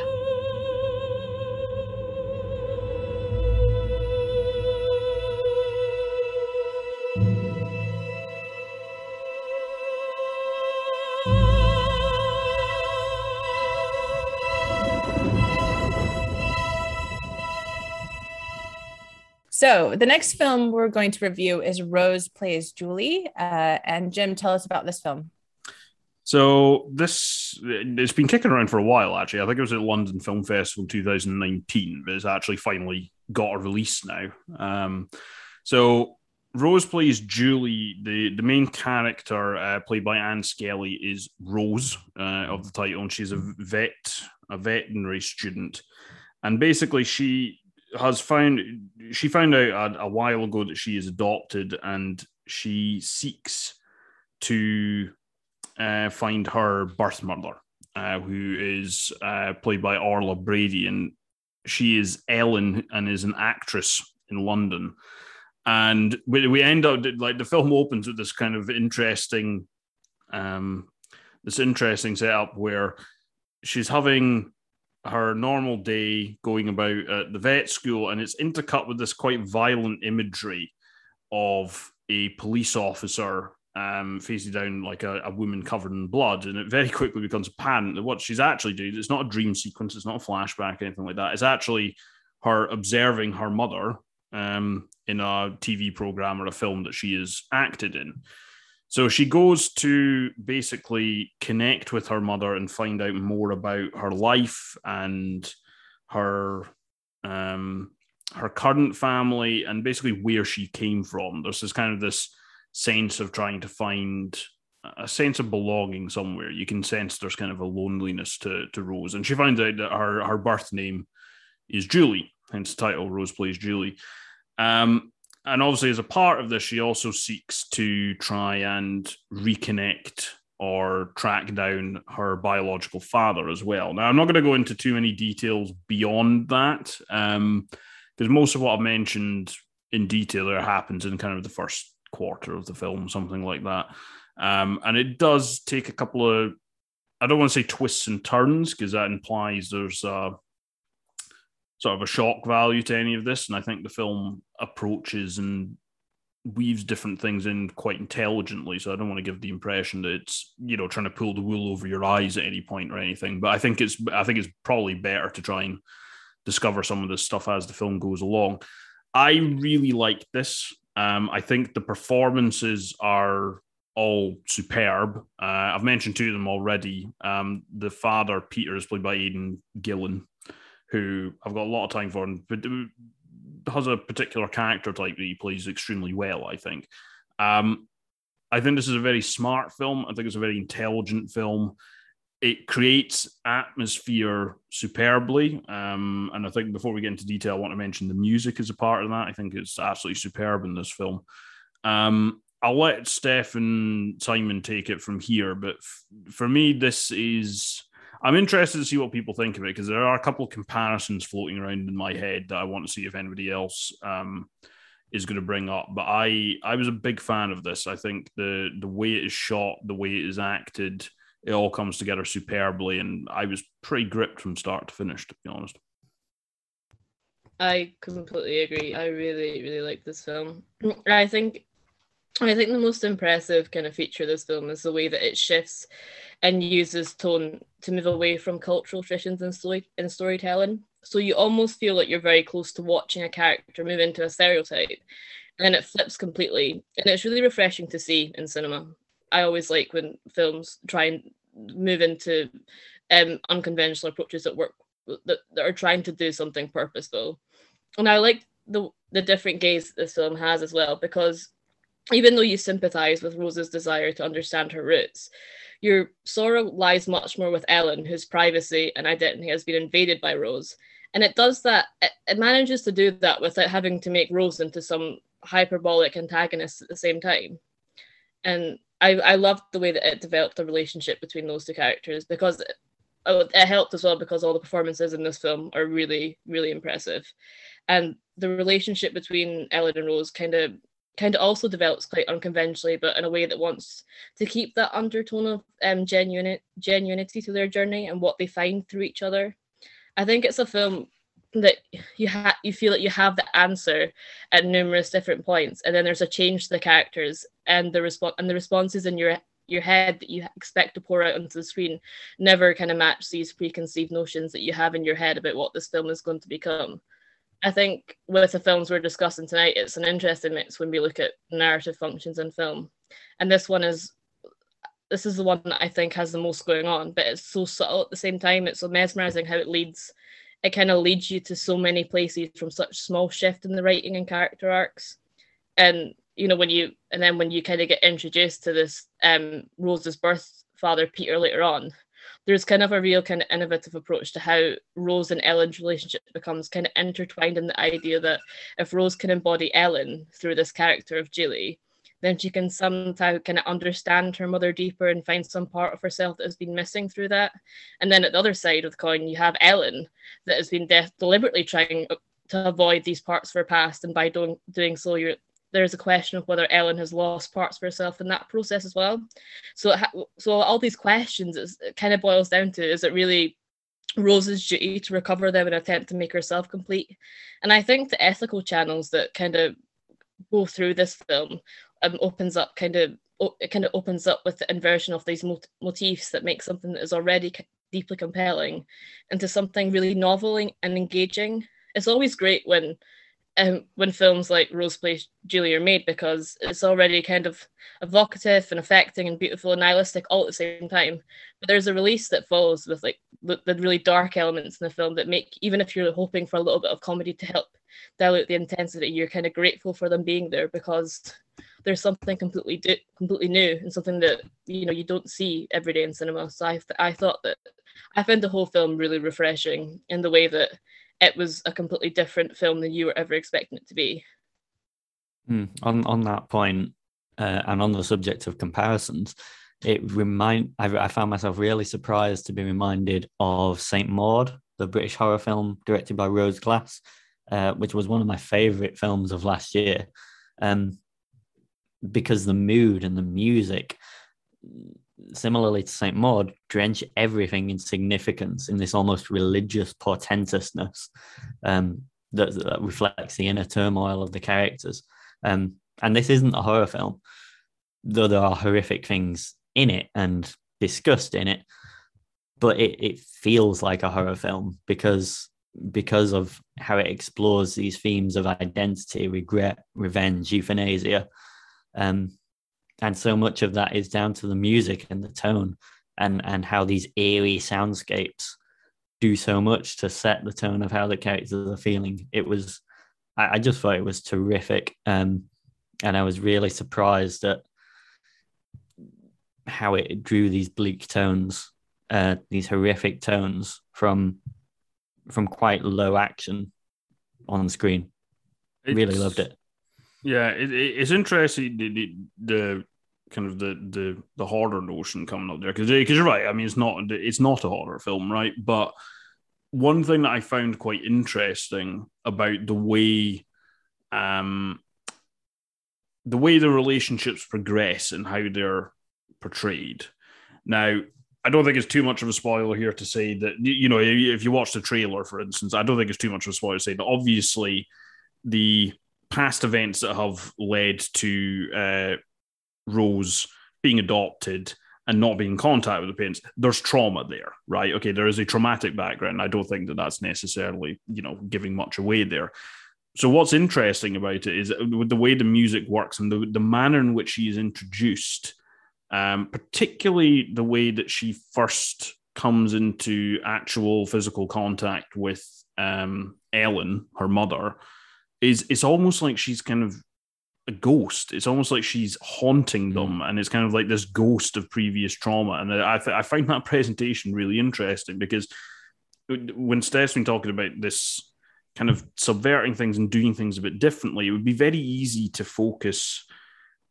So the next film we're going to review is Rose Plays Julie. Uh, and Jim, tell us about this film.
So this it's been kicking around for a while actually. I think it was at London Film Festival in 2019, but it's actually finally got a release now. Um, so Rose plays Julie. The the main character, uh, played by Ann Skelly, is Rose uh, of the title, and she's a vet, a veterinary student, and basically she has found she found out a, a while ago that she is adopted, and she seeks to uh, find her birth mother, uh, who is uh, played by Orla Brady, and she is Ellen and is an actress in London. And we, we end up like the film opens with this kind of interesting, um, this interesting setup where she's having her normal day going about at the vet school, and it's intercut with this quite violent imagery of a police officer um, facing down like a, a, woman covered in blood, and it very quickly becomes apparent that what she's actually doing it's not a dream sequence, it's not a flashback, anything like that. It's actually her observing her mother um, in a TV program or a film that she has acted in. So she goes to basically connect with her mother and find out more about her life and her um, her current family and basically where she came from. There's this kind of this sense of trying to find a sense of belonging somewhere. You can sense there's kind of a loneliness to, to Rose. And she finds out that her, her birth name is Julie, hence the title Rose Plays Julie. Um, and obviously, as a part of this, she also seeks to try and reconnect or track down her biological father as well. Now, I'm not going to go into too many details beyond that, because um, most of what I've mentioned in detail there happens in kind of the first quarter of the film, something like that. Um, and it does take a couple of, I don't want to say twists and turns, because that implies there's uh, sort of a shock value to any of this. And I think the film approaches and weaves different things in quite intelligently. So I don't want to give the impression that it's, you know, trying to pull the wool over your eyes at any point or anything. But I think it's I think it's probably better to try and discover some of this stuff as the film goes along. I really like this. Um, I think the performances are all superb. Uh, I've mentioned two of them already. Um, the father, Peter, is played by Aidan Gillen, who I've got a lot of time for, and has a particular character type that he plays extremely well. I think. Um, I think this is a very smart film. I think it's a very intelligent film. It creates atmosphere superbly. Um, and I think before we get into detail, I want to mention the music as a part of that. I think it's absolutely superb in this film. Um, I'll let Steph and Simon take it from here. But f- for me, this is I'm interested to see what people think of it because there are a couple of comparisons floating around in my head that I want to see if anybody else um, is going to bring up. But I I was a big fan of this. I think the the way it is shot, the way it is acted, it all comes together superbly, and I was pretty gripped from start to finish. To be honest.
I completely agree. I really, really like this film. I think I think the most impressive kind of feature of this film is the way that it shifts and uses tone to move away from cultural traditions and story in storytelling. So you almost feel like you're very close to watching a character move into a stereotype, and then it flips completely. And it's really refreshing to see in cinema. I always like when films try and move into um, unconventional approaches that work that, that are trying to do something purposeful. And I like the the different gaze this film has as well because even though you sympathize with Rose's desire to understand her roots, your sorrow lies much more with Ellen, whose privacy and identity has been invaded by Rose. And it does that, it, manages to do that without having to make Rose into some hyperbolic antagonist at the same time. And I, I loved the way that it developed the relationship between those two characters because it, oh, it helped as well because all the performances in this film are really, really impressive. And the relationship between Ellen and Rose kind of kind of also develops quite unconventionally, but in a way that wants to keep that undertone of um, genuine genuinity to their journey and what they find through each other. I think it's a film that you have you feel that you have the answer at numerous different points, and then there's a change to the characters and the response and the responses in your your head that you expect to pour out onto the screen never kind of match these preconceived notions that you have in your head about what this film is going to become. I think with the films we're discussing tonight, it's an interesting mix when we look at narrative functions in film. And this one is this is the one that I think has the most going on, but it's so subtle at the same time. It's so mesmerizing how it leads it kind of leads you to so many places from such small shift in the writing and character arcs. And you know, when you and then when you kind of get introduced to this um Rose's birth father Peter later on, there's kind of a real kind of innovative approach to how Rose and Ellen's relationship becomes kind of intertwined in the idea that if Rose can embody Ellen through this character of Julie, then she can somehow kind of understand her mother deeper and find some part of herself that has been missing through that. And then at the other side of the coin, you have Ellen that has been de- deliberately trying to avoid these parts of her past, and by doing doing so, you're there's a question of whether Ellen has lost parts of herself in that process as well. So, so all these questions, it kind of boils down to: is it really Rose's duty to recover them and attempt to make herself complete? And I think the ethical channels that kind of go through this film um, opens up kind of it kind of opens up with the inversion of these mot- motifs that make something that is already deeply compelling into something really novel and engaging. It's always great when um, when films like Rose Plays Julie are made because it's already kind of evocative and affecting and beautiful and nihilistic all at the same time. But there's a release that follows with like the, the really dark elements in the film that make even if you're hoping for a little bit of comedy to help dilute the intensity, you're kind of grateful for them being there because there's something completely di- completely new and something that you know you don't see every day in cinema. So I I thought that I found the whole film really refreshing in the way that it was a completely different film than you were ever expecting it to be.
Mm, on on that point, uh, and on the subject of comparisons, it remind I, I, found myself really surprised to be reminded of Saint Maud, the British horror film directed by Rose Glass, uh, which was one of my favorite films of last year, um, because the mood and the music similarly to Saint Maud, drench everything in significance in this almost religious portentousness um, that, that, reflects the inner turmoil of the characters. Um, and this isn't a horror film, though there are horrific things in it and discussed in it, but it, it feels like a horror film because because of how it explores these themes of identity, regret, revenge, euthanasia. Um, and so much of that is down to the music and the tone and and how these eerie soundscapes do so much to set the tone of how the characters are feeling. It was i, I just thought it was terrific. Um, and i was really surprised at how it drew these bleak tones uh, these horrific tones from from quite low action on screen. It's, really loved it.
Yeah, it, it's interesting the, the, the kind of the the the horror notion coming up there because because you're right. I mean, it's not it's not a horror film, right? But one thing that I found quite interesting about the way um the way the relationships progress and how they're portrayed. Now, I don't think it's too much of a spoiler here to say that you know if you watch the trailer, for instance, I don't think it's too much of a spoiler to say that obviously the past events that have led to uh, Rose being adopted and not being in contact with the parents, there's trauma there, right? Okay, there is a traumatic background. I don't think that that's necessarily, you know, giving much away there. So what's interesting about it is with the way the music works and the, the manner in which she is introduced, um, particularly the way that she first comes into actual physical contact with um, Ellen, her mother, is it's almost like she's kind of a ghost. It's almost like she's haunting hmm. them, and it's kind of like this ghost of previous trauma. And I, th- I find that presentation really interesting because when Steph's been talking about this kind of subverting things and doing things a bit differently, it would be very easy to focus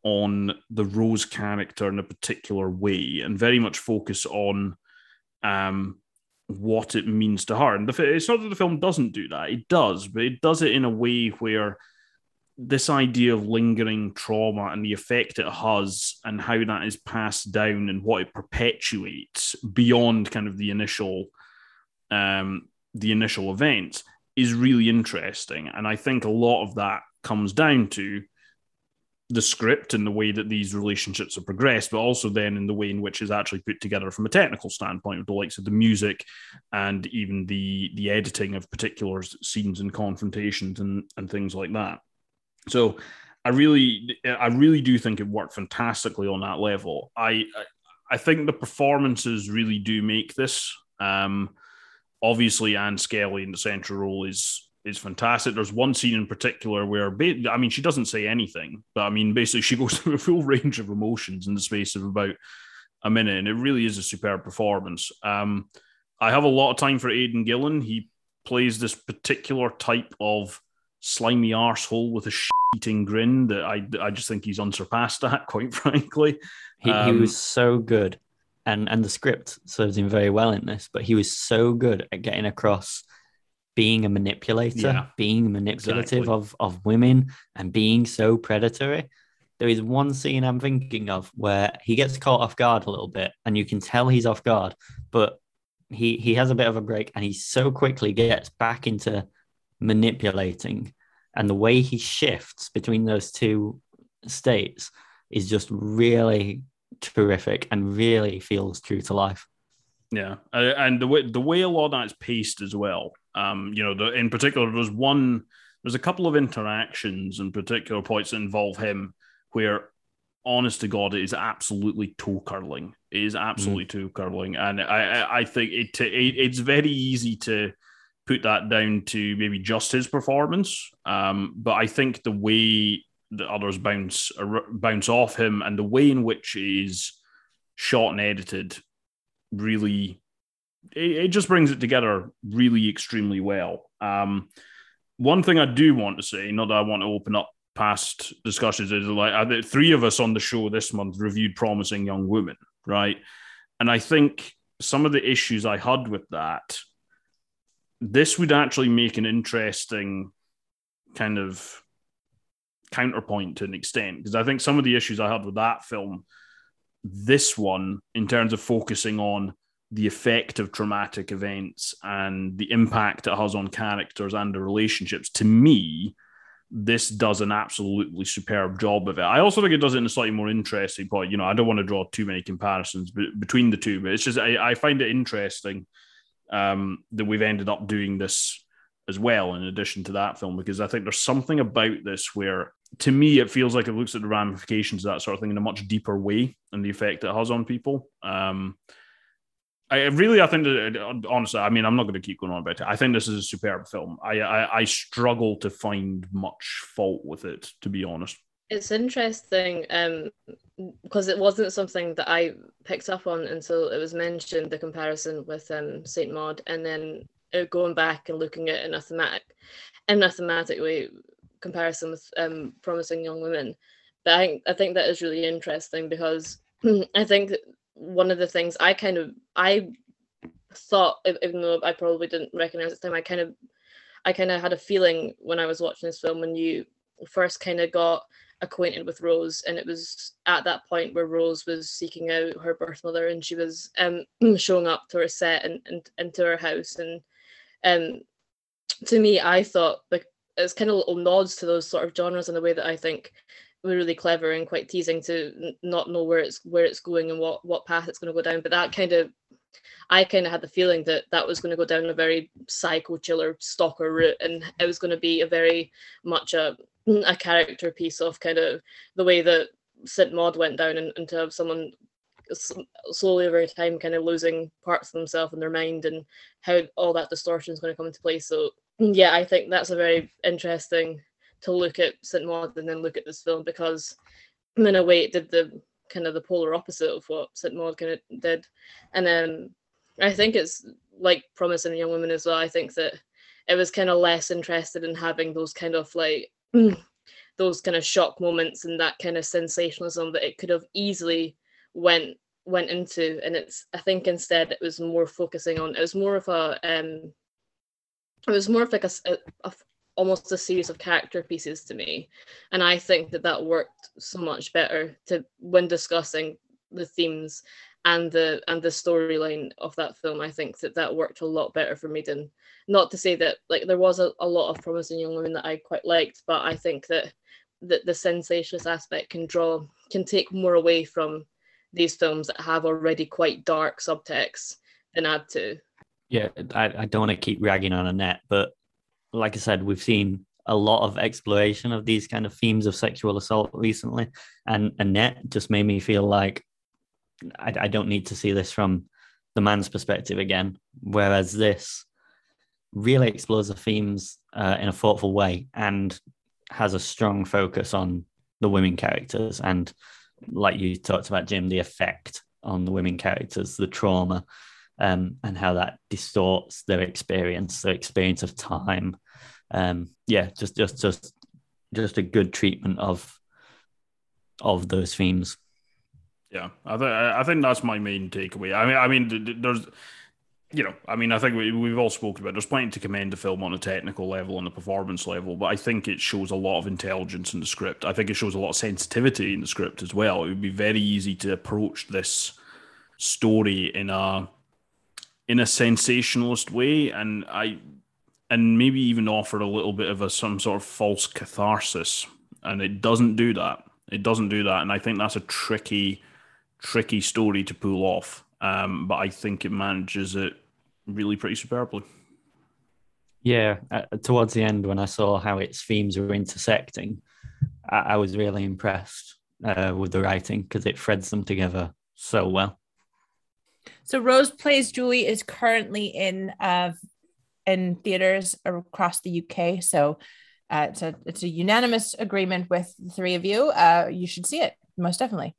on the Rose character in a particular way and very much focus on um, what it means to her. And the, it's not that the film doesn't do that; it does, but it does it in a way where this idea of lingering trauma and the effect it has and how that is passed down and what it perpetuates beyond kind of the initial um the initial events is really interesting and i think a lot of that comes down to the script and the way that these relationships are progressed, but also then in the way in which it's actually put together from a technical standpoint, with the likes of the music and even the the editing of particular scenes and confrontations and and things like that. So I really I really do think it worked fantastically on that level. I I think the performances really do make this. Um, obviously, Ann Skelly in the central role is is fantastic. There's one scene in particular where, I mean, she doesn't say anything, but I mean, basically, she goes through a full range of emotions in the space of about a minute, and it really is a superb performance. Um, I have a lot of time for Aidan Gillen. He plays this particular type of slimy arsehole with a eating grin that I, I just think he's unsurpassed at, quite frankly.
He, um, he was so good. And, and the script serves him very well in this, but he was so good at getting across being a manipulator, yeah, being manipulative exactly. of, of women, and being so predatory. There is one scene I'm thinking of where he gets caught off guard a little bit, and you can tell he's off guard, but he he has a bit of a break, and he so quickly gets back into manipulating, and the way he shifts between those two states is just really terrific and really feels true to life.
Yeah, uh, and the way the way a lot of that's paced as well. Um, you know, the, in particular, there's one, there's a couple of interactions and particular points that involve him where, honest to God, it is absolutely toe curling. It is absolutely mm. toe curling, and I, I think it, it it's very easy to put that down to maybe just his performance. Um, but I think the way that others bounce bounce off him and the way in which he is shot and edited really it, it just brings it together really extremely well. Um, one thing I do want to say, not that I want to open up past discussions, is like three of us on the show this month reviewed Promising Young Woman, right? And I think some of the issues I had with that, this would actually make an interesting kind of counterpoint to an extent because I think some of the issues I had with that film, this one, in terms of focusing on the effect of traumatic events and the impact it has on characters and the relationships, to me, this does an absolutely superb job of it. I also think it does it in a slightly more interesting point. You know, I don't want to draw too many comparisons between the two, but it's just I, I find it interesting um, that we've ended up doing this as well, in addition to that film, because I think there's something about this where, to me, it feels like it looks at the ramifications of that sort of thing in a much deeper way and the effect it has on people. Um, I really, I think, that, honestly, I mean, I'm not going to keep going on about it. I think this is a superb film. I, I, I struggle to find much fault with it, to be honest.
It's interesting um, because it wasn't something that I picked up on until it was mentioned the comparison with um, Saint Maud, and then uh, going back and looking at in a thematic, in a thematic way comparison with um, Promising Young Women. But I, I think that is really interesting because I think one of the things I kind of I thought, even though I probably didn't recognize at the time, I kind of I kind of had a feeling when I was watching this film when you first kind of got acquainted with Rose, and it was at that point where Rose was seeking out her birth mother, and she was um, showing up to her set and, and into her house, and um, to me, I thought like it's kind of little nods to those sort of genres in the way that I think were really clever and quite teasing to not know where it's where it's going and what what path it's going to go down. But that kind of I kind of had the feeling that that was going to go down a very psycho chiller stalker route and it was going to be a very much a a character piece of kind of the way that St Maud went down and, and to have someone slowly over time kind of losing parts of themselves and their mind and how all that distortion is going to come into place. So yeah I think that's a very interesting to look at St Maud and then look at this film because in a way it did the kind of the polar opposite of what St of did, and then I think it's like promising young women as well. I think that it was kind of less interested in having those kind of like those kind of shock moments and that kind of sensationalism that it could have easily went went into and it's i think instead it was more focusing on it was more of a um it was more of like a, a, almost a series of character pieces to me, and I think that that worked so much better to when discussing the themes and the and the storyline of that film. I think that that worked a lot better for me than not to say that like there was a, a lot of promising young women that I quite liked, but I think that that the sensationalist aspect can draw can take more away from these films that have already quite dark subtext than add to.
Yeah, I, I don't want to keep ragging on Annette, but like I said, we've seen a lot of exploration of these kind of themes of sexual assault recently, and Annette just made me feel like I, I don't need to see this from the man's perspective again. Whereas this really explores the themes uh, in a thoughtful way and has a strong focus on the women characters and like you talked about jim the effect on the women characters the trauma um, and how that distorts their experience their experience of time um, yeah just just just just a good treatment of of those themes
yeah i think i think that's my main takeaway i mean i mean there's you know, I mean, I think we, we've all spoken about. There's plenty to commend the film on a technical level, on a performance level, but I think it shows a lot of intelligence in the script. I think it shows a lot of sensitivity in the script as well. It would be very easy to approach this story in a in a sensationalist way, and I and maybe even offer a little bit of a some sort of false catharsis, and it doesn't do that. It doesn't do that, and I think that's a tricky, tricky story to pull off. Um, but I think it manages it really pretty superbly.
Yeah, uh, towards the end, when I saw how its themes were intersecting, I, I was really impressed uh, with the writing because it threads them together so well.
So Rose Plays Julie is currently in uh, in theaters across the UK. So uh, it's a it's a unanimous agreement with the three of you. Uh, you should see it most definitely.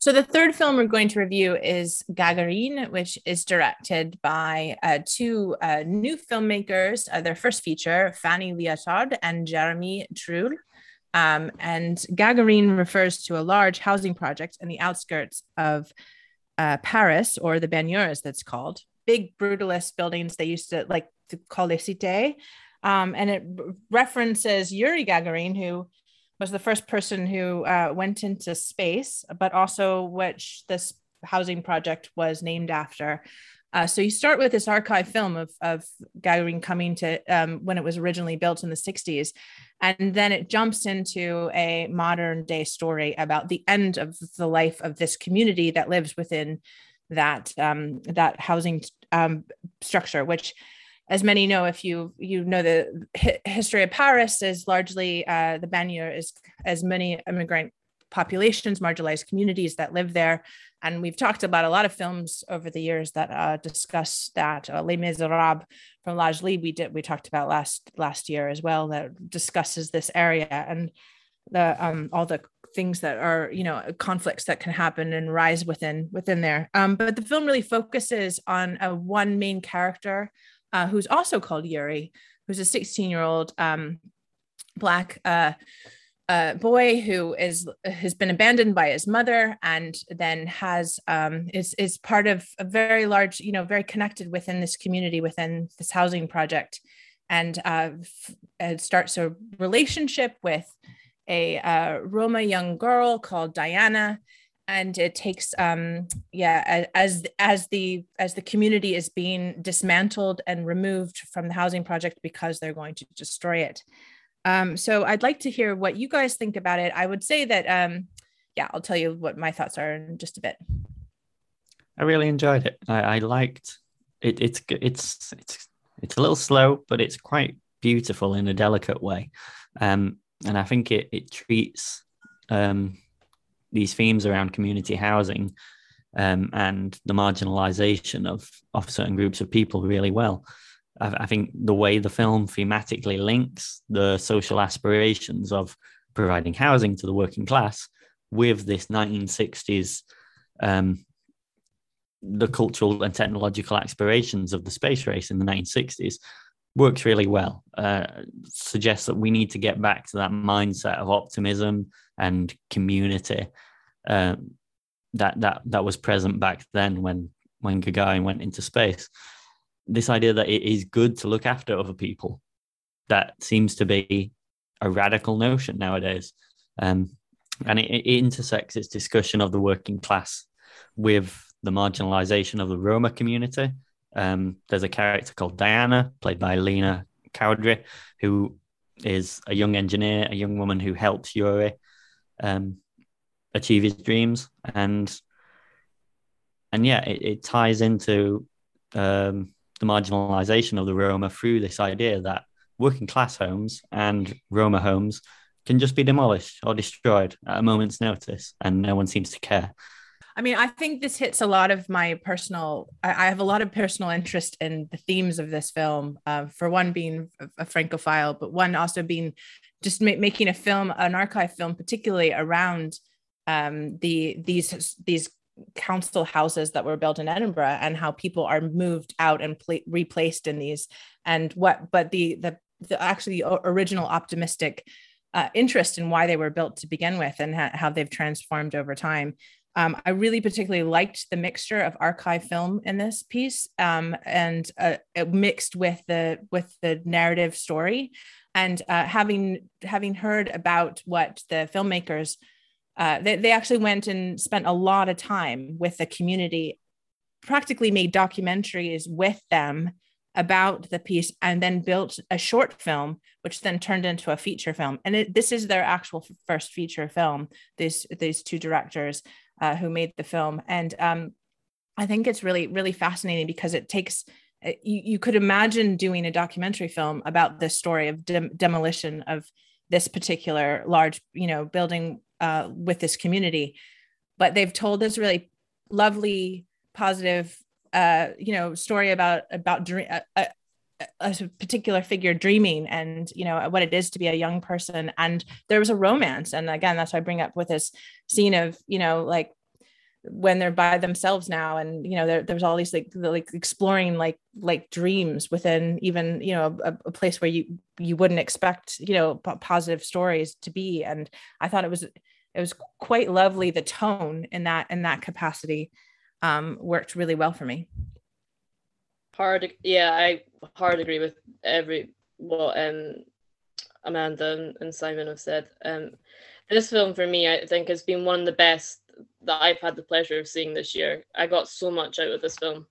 So the third film we're going to review is Gagarine, which is directed by uh, two uh, new filmmakers. Uh, their first feature, Fanny Liatard and Jeremy Trouilh. Um, and Gagarine refers to a large housing project in the outskirts of uh, Paris, or the Banlieue, as that's called. Big brutalist buildings they used to like to call les cités. Um, and it references Yuri Gagarin, who was the first person who uh, went into space, but also which this housing project was named after. Uh, so you start with this archive film of, of Gagarin coming to um, when it was originally built in the 60s. And then it jumps into a modern day story about the end of the life of this community that lives within that um, that housing um, structure, which as many know, if you you know the hi- history of Paris is largely uh, the banlieue is as many immigrant populations, marginalized communities that live there, and we've talked about a lot of films over the years that uh, discuss that. Uh, Les Miserables from Ladj Ly, we did we talked about last last year as well that discusses this area and the um, all the things that are you know conflicts that can happen and rise within within there. Um, but the film really focuses on a one main character uh, who's also called Yuri, who's a 16 year old um, black uh, uh, boy who is has been abandoned by his mother and then has um, is is part of a very large, you know, very connected within this community within this housing project, and uh, f- starts a relationship with a uh, Roma young girl called Diana and it takes um yeah as as the as the community is being dismantled and removed from the housing project because they're going to destroy it. Um so i'd like to hear what you guys think about it. I would say that um yeah i'll tell you what my thoughts are in just a bit.
I really enjoyed it. I, I liked it. It's it's it's it's a little slow but it's quite beautiful in a delicate way. Um and i think it it treats um these themes around community housing um, and the marginalization of, of certain groups of people really well. I, I, think the way the film thematically links the social aspirations of providing housing to the working class with this 1960s um, the cultural and technological aspirations of the space race in the 1960s works really well. Uh, suggests that we need to get back to that mindset of optimism and community um, that that that was present back then when when Gagarin went into space. This idea that it is good to look after other people that seems to be a radical notion nowadays, um, and it, it intersects its discussion of the working class with the marginalization of the Roma community um, there's a character called Diana, played by Lyna Khoudri, who is a young engineer, a young woman who helps Yuri um, achieve his dreams, and and yeah, it, it ties into um, the marginalization of the Roma through this idea that working class homes and Roma homes can just be demolished or destroyed at a moment's notice, and no one seems to care.
I mean, I think this hits a lot of my personal. I, I have a lot of personal interest in the themes of this film. Uh, for one, being a, a Francophile, but one also being just ma- making a film, an archive film, particularly around um, the these these council houses that were built in Edinburgh and how people are moved out and pl- replaced in these, and what. But the the, the actually original optimistic uh, interest in why they were built to begin with and ha- how they've transformed over time. Um, I really particularly liked the mixture of archive film in this piece, um, and uh, mixed with the with the narrative story. And uh, having having heard about what the filmmakers, uh, they, they actually went and spent a lot of time with the community, practically made documentaries with them about the piece, and then built a short film, which then turned into a feature film. And it, this is their actual first feature film. These these two directors uh, who made the film. And um, I think it's really, really fascinating because it takes, uh, you, you could imagine doing a documentary film about this story of dem- demolition of this particular large, you know, building uh, with this community. But they've told this really lovely, positive, uh, you know, story about about dream, a, a, particular figure dreaming and you know what it is to be a young person. And there was a romance. And again that's why i bring up with this scene of you know like when they're by themselves now and you know there, there's all these like like exploring like like dreams within even you know a, a place where you you wouldn't expect you know p- positive stories to be. And i thought it was it was quite lovely. The tone in that in that capacity um worked really well for me
hard yeah i hard agree with every what um amanda and simon have said. Um this film for me i think has been one of the best that i've had the pleasure of seeing this year. I got so much out of this film.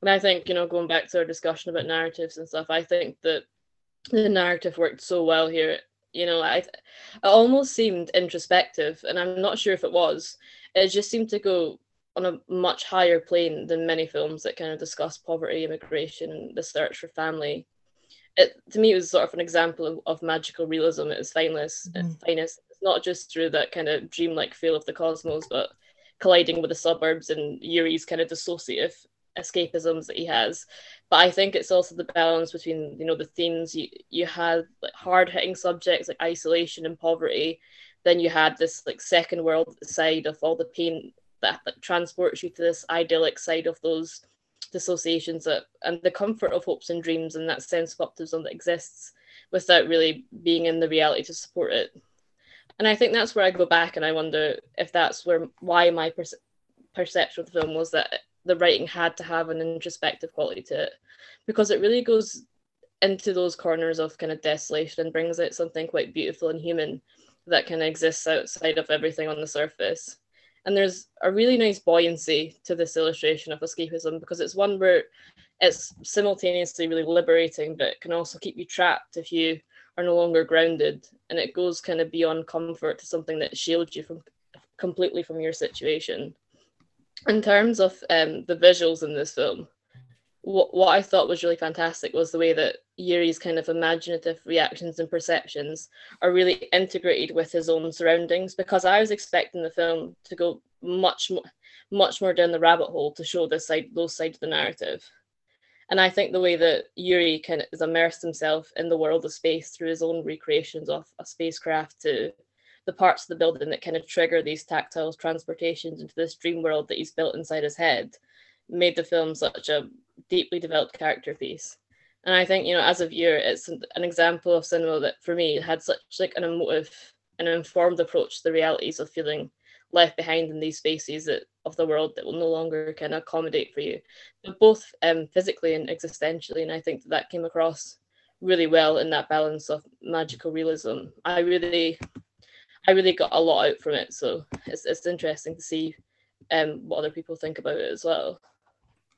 And i think you know going back to our discussion about narratives and stuff i think that the narrative worked so well here. You know i it almost seemed introspective and i'm not sure if it was. It just seemed to go on a much higher plane than many films that kind of discuss poverty, immigration, and the search for family. It to me it was sort of an example of, of magical realism at its finest. Mm. finest. It's not just through that kind of dreamlike feel of the cosmos, but colliding with the suburbs and Yuri's kind of dissociative escapisms that he has. But I think it's also the balance between you know the themes you you had like hard hitting subjects like isolation and poverty. Then you had this like second world side of all the pain that, that transports you to this idyllic side of those dissociations that, and the comfort of hopes and dreams and that sense of optimism that exists without really being in the reality to support it. And I think that's where I go back and I wonder if that's where why my perce- perception of the film was that the writing had to have an introspective quality to it because it really goes into those corners of kind of desolation and brings out something quite beautiful and human that can exist outside of everything on the surface. And there's a really nice buoyancy to this illustration of escapism because it's one where it's simultaneously really liberating, but it can also keep you trapped if you are no longer grounded. And it goes kind of beyond comfort to something that shields you from completely from your situation. In terms of um, the visuals in this film, what, what I thought was really fantastic was the way that Yuri's kind of imaginative reactions and perceptions are really integrated with his own surroundings because I was expecting the film to go much more much more down the rabbit hole to show this side those sides of the narrative. And I think the way that Yuri kind of has immersed himself in the world of space through his own recreations of a spacecraft to the parts of the building that kind of trigger these tactile transportations into this dream world that he's built inside his head made the film such a deeply developed character piece. And I think, you know, as a viewer, it's an, example of cinema that for me had such like an emotive and informed approach to the realities of feeling left behind in these spaces that, of the world that will no longer of accommodate for you, but both um, physically and existentially. And I think that, that came across really well in that balance of magical realism. I really, I really got a lot out from it. So it's it's interesting to see um, what other people think about it as well.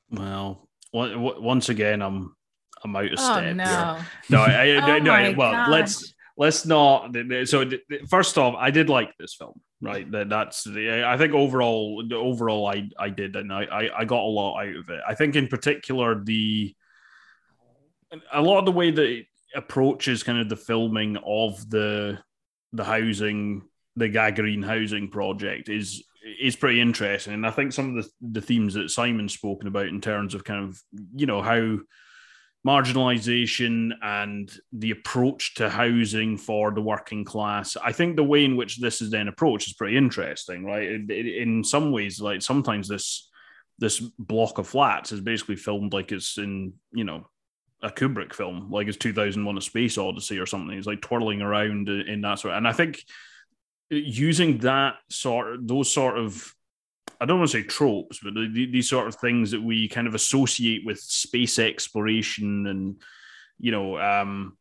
Well, once again, I'm I'm out of oh, step.
No,
here. no, I, oh no. Well, gosh. let's let's not. So first off, I did like this film, right? That that's. I think overall, overall, I I did, and I I got a lot out of it. I think in particular the a lot of the way that it approaches kind of the filming of the the housing, the Gagarin housing project is is pretty interesting, and I think some of the the themes that Simon's spoken about in terms of kind of you know how marginalization and the approach to housing for the working class. I think the way in which this is then approached is pretty interesting, right? in some ways, like sometimes this this block of flats is basically filmed like it's in you know a Kubrick film, like it's 2001: A Space Odyssey or something. It's like twirling around in that sort. Of, And I think using that sort, of, those sort of I don't want to say tropes, but the, the, these sort of things that we kind of associate with space exploration and, you know, um,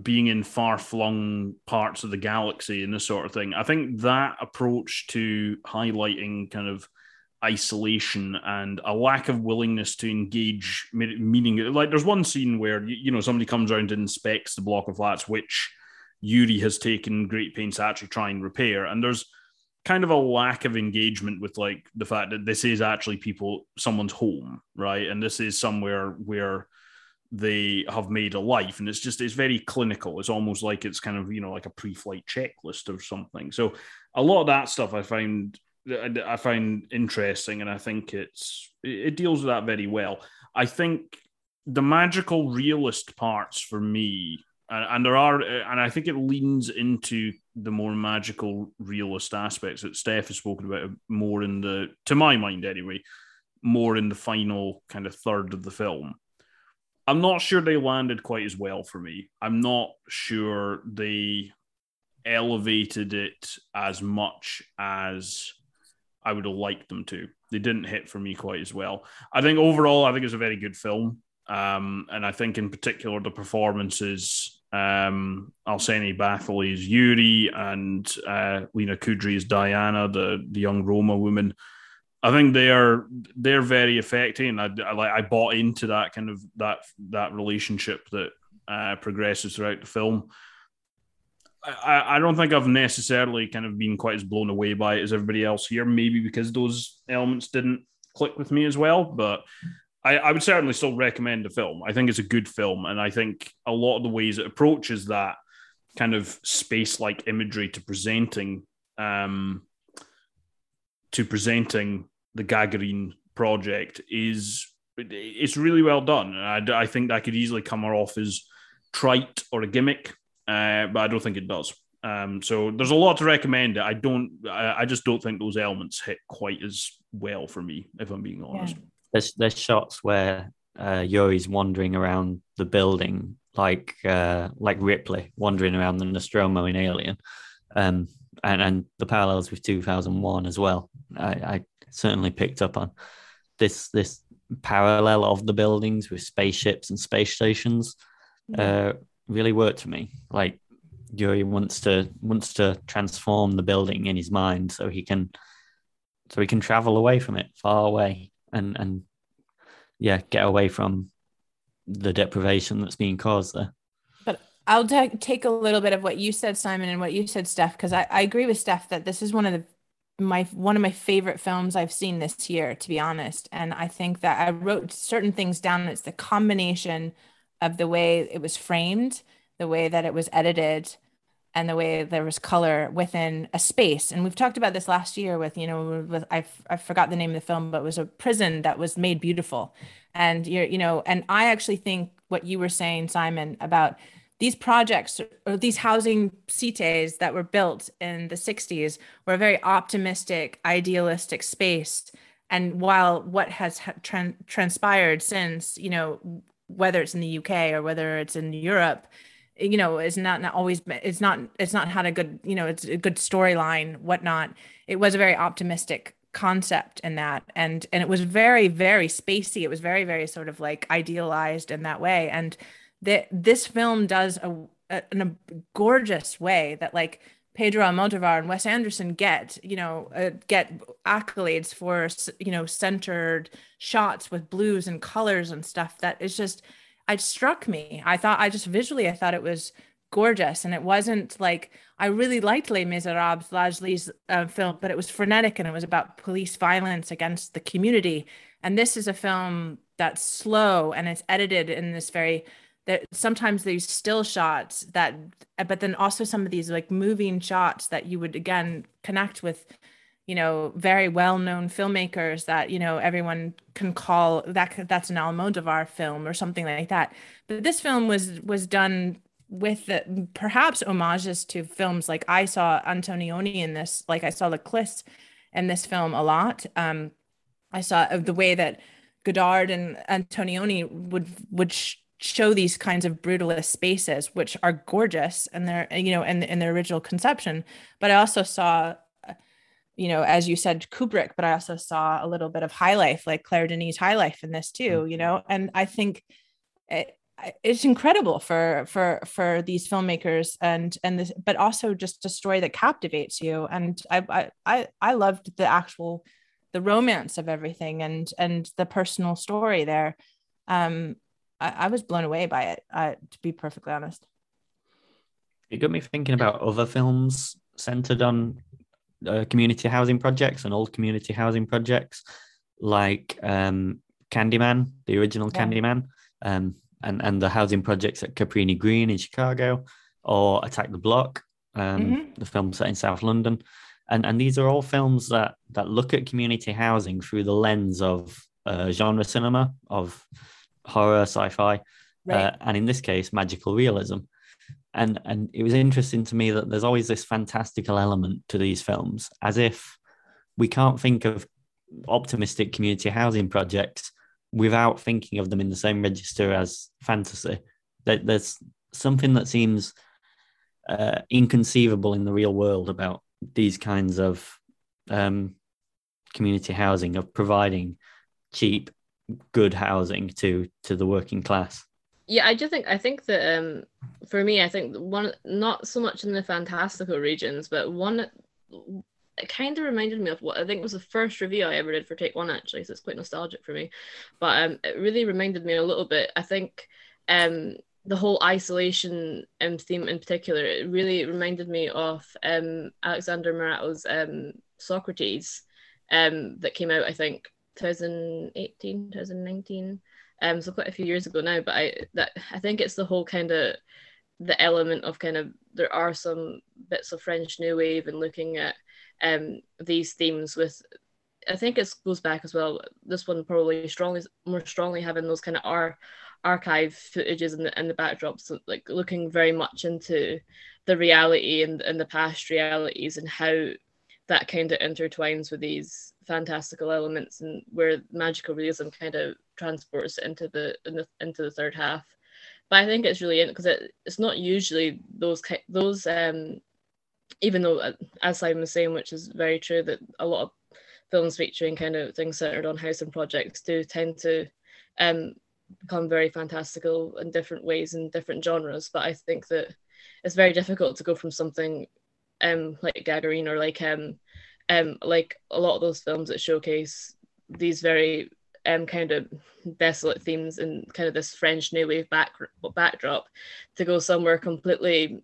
being in far flung parts of the galaxy and this sort of thing. I think that approach to highlighting kind of isolation and a lack of willingness to engage, meaning like there's one scene where, you know, somebody comes around and inspects the block of flats, which Yuri has taken great pains to actually try and repair. And there's, kind of a lack of engagement with like the fact that this is actually people someone's home right? And this is somewhere where they have made a life. And it's just it's very clinical. It's almost like it's kind of you know like a pre-flight checklist or something. So a lot of that stuff i find i find interesting. And i think it's it deals with that very well. I think the magical realist parts for me and, and there are and i think it leans into the more magical realist aspects that Steph has spoken about more in the to my mind anyway more in the final kind of third of the film. I'm not sure they landed quite as well for me. I'm not sure they elevated it as much as I would have liked them to. They didn't hit for me quite as well. I think overall I think it's a very good film. Um, and I think in particular the performances um, Alséni Bathily is Yuri and uh, Lyna Khoudri is Diana, the the young Roma woman. I think they are they're very affecting. I, I like I bought into that kind of that that relationship that uh, progresses throughout the film. I, I don't think I've necessarily kind of been quite as blown away by it as everybody else here. Maybe because those elements didn't click with me as well, but I, I, would certainly still recommend the film. I think it's a good film, and I think a lot of the ways it approaches that kind of space-like imagery to presenting um, to presenting the Gagarin project is it's really well done. I, I think that could easily come off as trite or a gimmick, uh, but I don't think it does. Um, so there's a lot to recommend. I don't. I, I, just don't think those elements hit quite as well for me, if I'm being honest. Yeah
there's there's shots where uh, Yuri's wandering around the building like uh, like Ripley wandering around the Nostromo in Alien, um, and and the parallels with 2001 as well. I, I certainly picked up on this this parallel of the buildings with spaceships and space stations. Uh, really worked for me. Like Yuri wants to wants to transform the building in his mind so he can so he can travel away from it, far away, and and yeah, get away from the deprivation that's being caused there.
But I'll t- take a little bit of what you said, Simon, and what you said, Steph, because I, I agree with Steph that this is one of the my one of my favorite films I've seen this year, to be honest. And I think that I wrote certain things down. It's the combination of the way it was framed, the way that it was edited, and the way there was color within a space. And we've talked about this last year with, you know, with I I forgot the name of the film, but it was a prison that was made beautiful. And you're, you know, and I actually think what you were saying, Simon, about these projects or these housing cities that were built in the 60s were a very optimistic, idealistic space. And while what has tra- transpired since, you know, whether it's in the uk or whether it's in europe you know is not, not always it's not it's not had a good you know it's a good storyline whatnot. It was a very optimistic concept in that and and it was very very spacey. It was very very sort of like idealized in that way. And that this film does a, a a gorgeous way that like Pedro Almodovar and Wes Anderson get, you know, uh, get accolades for, you know, centered shots with blues and colors and stuff that is just it struck me. I thought I just visually I thought it was gorgeous and it wasn't like I really liked Les Miserables, Ladj Ly's uh, film, but it was frenetic and it was about police violence against the community. And this is a film that's slow and it's edited in this very that sometimes these still shots that but then also some of these like moving shots that you would again connect with you know very well-known filmmakers that you know everyone can call that that's an Almodovar film or something like that. But this film was was done with the, perhaps homages to films like I saw Antonioni in this, like I saw the Clis in this film a lot. Um, I saw the way that Godard and Antonioni would would sh- show these kinds of brutalist spaces, which are gorgeous and they're you know in in their original conception. But I also saw you know, as you said, Kubrick, but I also saw a little bit of high life, like Claire Denis' high life in this too, you mm-hmm. know, and I think it, it's incredible for for for these filmmakers and and this but also just a story that captivates you. And I I I loved the actual the romance of everything and and the personal story there. Um I, I was blown away by it uh, to be perfectly honest.
It got me thinking about other films centered on uh, community housing projects and old community housing projects, like um, Candyman, the original yeah. Candyman, um, and and the housing projects at Cabrini Green in Chicago, or Attack the Block, um, mm-hmm. the film set in South London, and and these are all films that that look at community housing through the lens of uh, genre cinema, of horror, sci-fi, right. uh, and in this case, magical realism and and it was interesting to me that there's always this fantastical element to these films as if we can't think of optimistic community housing projects without thinking of them in the same register as fantasy. There's something that seems uh, inconceivable in the real world about these kinds of um, community housing of providing cheap good housing to to the working class
yeah i just think i think that um for me i think one not so much in the fantastical regions but one it kind of reminded me of what i think was the first review i ever did for take one actually so it's quite nostalgic for me. But um it really reminded me a little bit i think um the whole isolation um, theme in particular it really reminded me of um alexander Moratto's um socrates um that came out i think 2018 2019 um so quite a few years ago now but i that i think it's the whole kind of the element of kind of there are some bits of french new wave and looking at um these themes with i think it goes back as well this one probably strongly more strongly having those kind of our archive footages and the, and the backdrops like looking very much into the reality and, and the past realities and how that kind of intertwines with these fantastical elements and where magical realism kind of transports into the, in the into the third half. But I think it's really because it, it's not usually those those um even though uh, as Simon was saying, which is very true that a lot of films featuring kind of things centered on housing projects do tend to um become very fantastical in different ways in different genres. But I think that it's very difficult to go from something um like Gagarine or like um um like a lot of those films that showcase these very um kind of desolate themes and kind of this French new wave back backdrop to go somewhere completely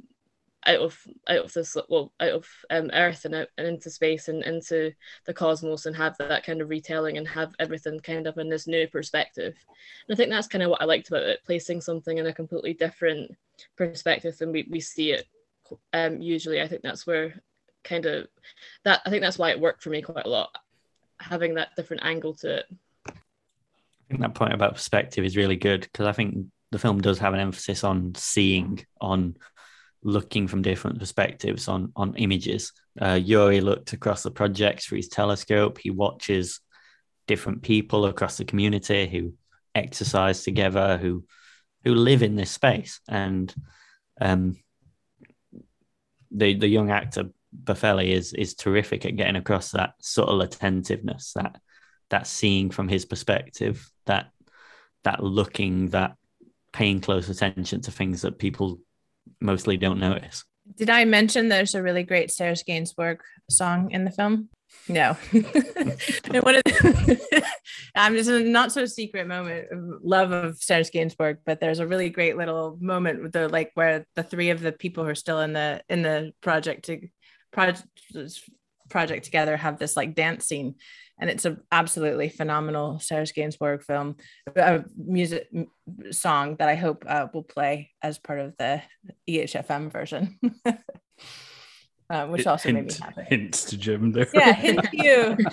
out of out of this well out of um, earth and out and into space and into the cosmos and have that kind of retelling and have everything kind of in this new perspective. And i think that's kind of what i liked about it placing something in a completely different perspective than we, we see it um, usually. I think that's where kind of that I think that's why it worked for me quite a lot, having that different angle to it.
I think that point about perspective is really good because I think the film does have an emphasis on seeing, on looking from different perspectives on on images. Uh, Yuri looked across the projects through his telescope. He watches different people across the community who exercise together, who who live in this space, and um, the the young actor Buffelli is is terrific at getting across that subtle attentiveness, that that seeing from his perspective, that that looking, that paying close attention to things that people mostly don't notice.
Did I mention there's a really great Serge Gainsbourg song in the film? No. I'm just a not so secret moment of love of Serge Gainsbourg, but there's a really great little moment with the like where the three of the people who are still in the in the project to project project together have this like dance scene and it's an absolutely phenomenal Serge Gainsbourg film, a music song that I hope uh, will play as part of the EHFM version. uh, which also
hint,
made me happy.
Hints to Jim there.
Yeah, hint to you,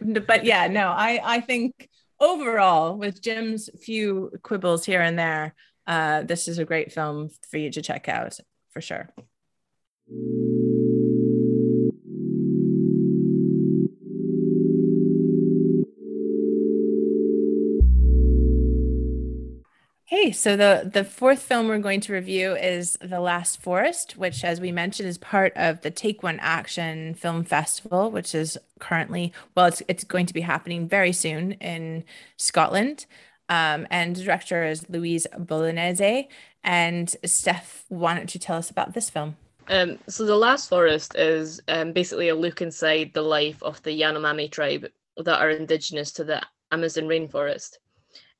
Jim. but yeah, no, I I think overall, with Jim's few quibbles here and there, uh, this is a great film for you to check out for sure. Okay, so the the fourth film we're going to review is The Last Forest, which, as we mentioned, is part of the Take One Action Film Festival, which is currently well, it's it's going to be happening very soon in Scotland. Um, and the director is Luiz Bolognesi. And Steph, why don't you tell us about this film?
Um, so The Last Forest is um, basically a look inside the life of the Yanomami tribe that are indigenous to the Amazon rainforest.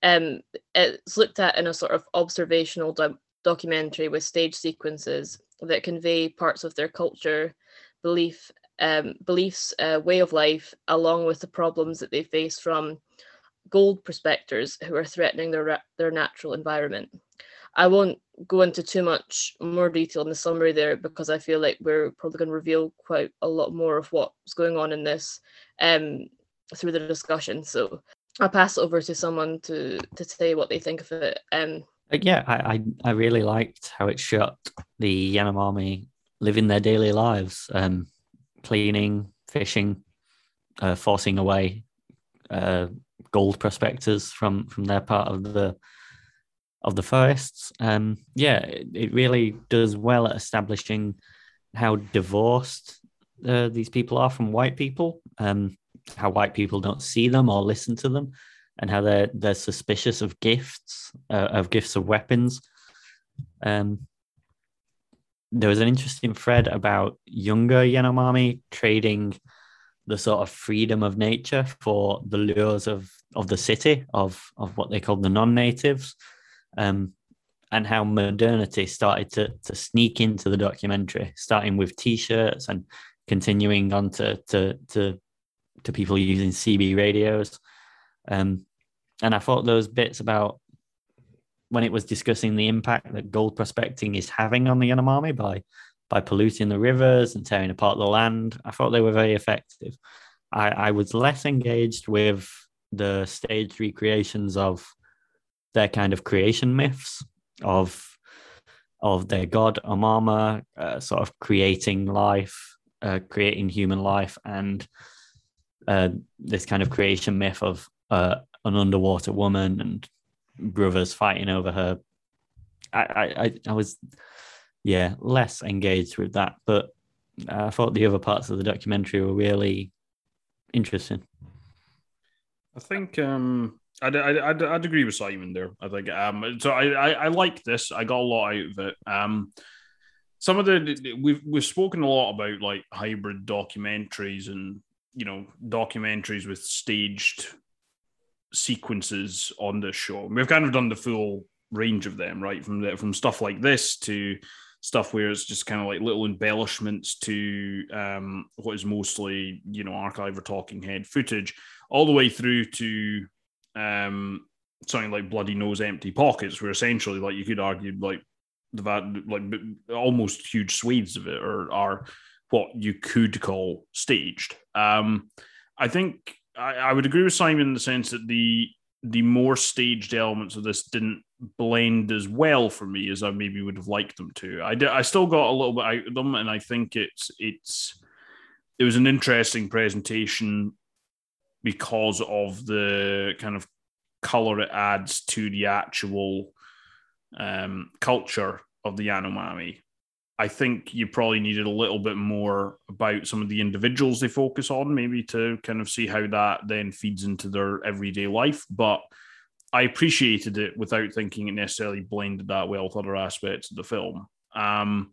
Um, it's looked at in a sort of observational do- documentary with stage sequences that convey parts of their culture, belief, um, beliefs, uh, way of life, along with the problems that they face from gold prospectors who are threatening their their natural environment. I won't go into too much more detail in the summary there because I feel like we're probably going to reveal quite a lot more of what's going on in this um, through the discussion. So I'll pass over to someone to to say what they think of it. Um,
yeah, I, I, I really liked how it shot the Yanomami living their daily lives, um, cleaning, fishing, uh, forcing away uh, gold prospectors from from their part of the of the forests. Um, yeah, it, it really does well at establishing how divorced uh, these people are from white people. Um, how white people don't see them or listen to them, and how they're they're suspicious of gifts, uh, of gifts of weapons. Um, there was an interesting thread about younger Yanomami trading the sort of freedom of nature for the lures of of the city of of what they called the non-natives, um, and how modernity started to to sneak into the documentary, starting with t-shirts and continuing on to to to to people using CB radios. Um, and I thought those bits about when it was discussing the impact that gold prospecting is having on the Yanomami by by polluting the rivers and tearing apart the land, I thought they were very effective. I, I was less engaged with the staged recreations of their kind of creation myths of of their god Omama, uh, sort of creating life, uh, creating human life, and uh, this kind of creation myth of uh, an underwater woman and brothers fighting over her. I, I, I was, yeah, less engaged with that, but I thought the other parts of the documentary were really interesting.
I think um, I'd, I'd, I'd, agree with Simon there. I think um, so. I, I, I like this. I got a lot out of it. Um, some of the we've we've spoken a lot about like hybrid documentaries and you know documentaries with staged sequences on this show. We've kind of done the full range of them, right? From the, from stuff like this to stuff where it's just kind of like little embellishments to um, what is mostly you know archive or talking head footage, all the way through to um, something like Bloody Nose Empty Pockets, where essentially like you could argue like the like almost huge swathes of it are are what you could call staged. Um, I think I, I, would agree with Simon in the sense that the the more staged elements of this didn't blend as well for me as I maybe would have liked them to. I did, I still got a little bit out of them, and I think it's it's it was an interesting presentation because of the kind of color it adds to the actual um, culture of the Yanomami. I think you probably needed a little bit more about some of the individuals they focus on, maybe to kind of see how that then feeds into their everyday life. But I appreciated it without thinking it necessarily blended that well with other aspects of the film. Um,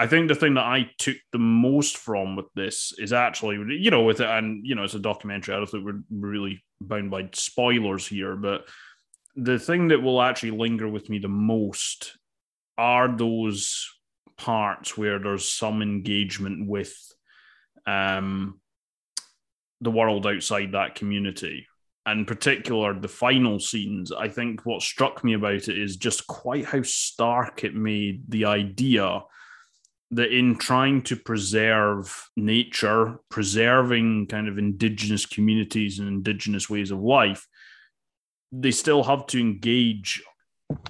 I think the thing that I took the most from with this is actually, you know, with it, and you know, it's a documentary. I don't think we're really bound by spoilers here, but the thing that will actually linger with me the most are those parts where there's some engagement with um, the world outside that community. And particular, the final scenes. I think what struck me about it is just quite how stark it made the idea that in trying to preserve nature, preserving kind of indigenous communities and indigenous ways of life, they still have to engage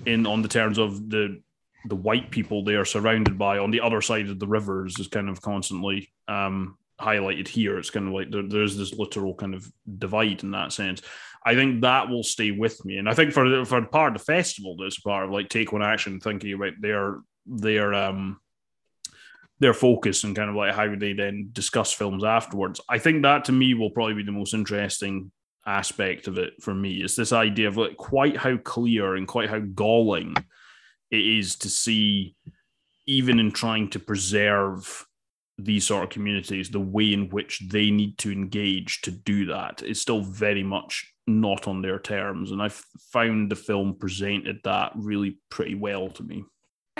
in on the terms of the the white people they are surrounded by on the other side of the rivers is kind of constantly um, highlighted here. It's kind of like there, there's this literal kind of divide in that sense. I think that will stay with me, and I think for for part of the festival, this part of like take one action, thinking about their their um their focus and kind of like how they then discuss films afterwards. I think that to me will probably be the most interesting aspect of it for me is this idea of like quite how clear and quite how galling it is to see even in trying to preserve these sort of communities the way in which they need to engage to do that is still very much not on their terms and i've found the film presented that really pretty well to me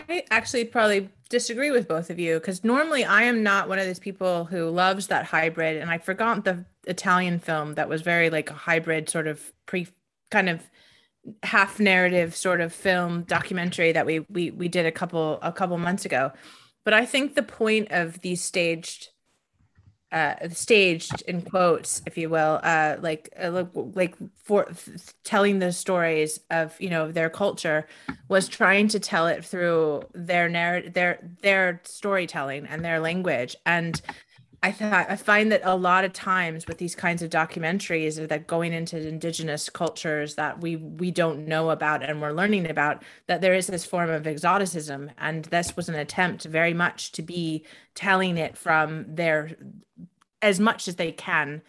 I actually probably disagree with both of you because normally I am not one of those people who loves that hybrid. And I forgot the Italian film that was very like a hybrid sort of pre kind of half narrative sort of film documentary that we we we did a couple a couple months ago. But I think the point of these staged uh, staged in quotes, if you will, uh, like uh, like for telling the stories of you know their culture was trying to tell it through their narrative, their their storytelling and their language. And I thought I find that a lot of times with these kinds of documentaries that going into indigenous cultures that we we don't know about and we're learning about that there is this form of exoticism. And this was an attempt very much to be telling it from their as much as they can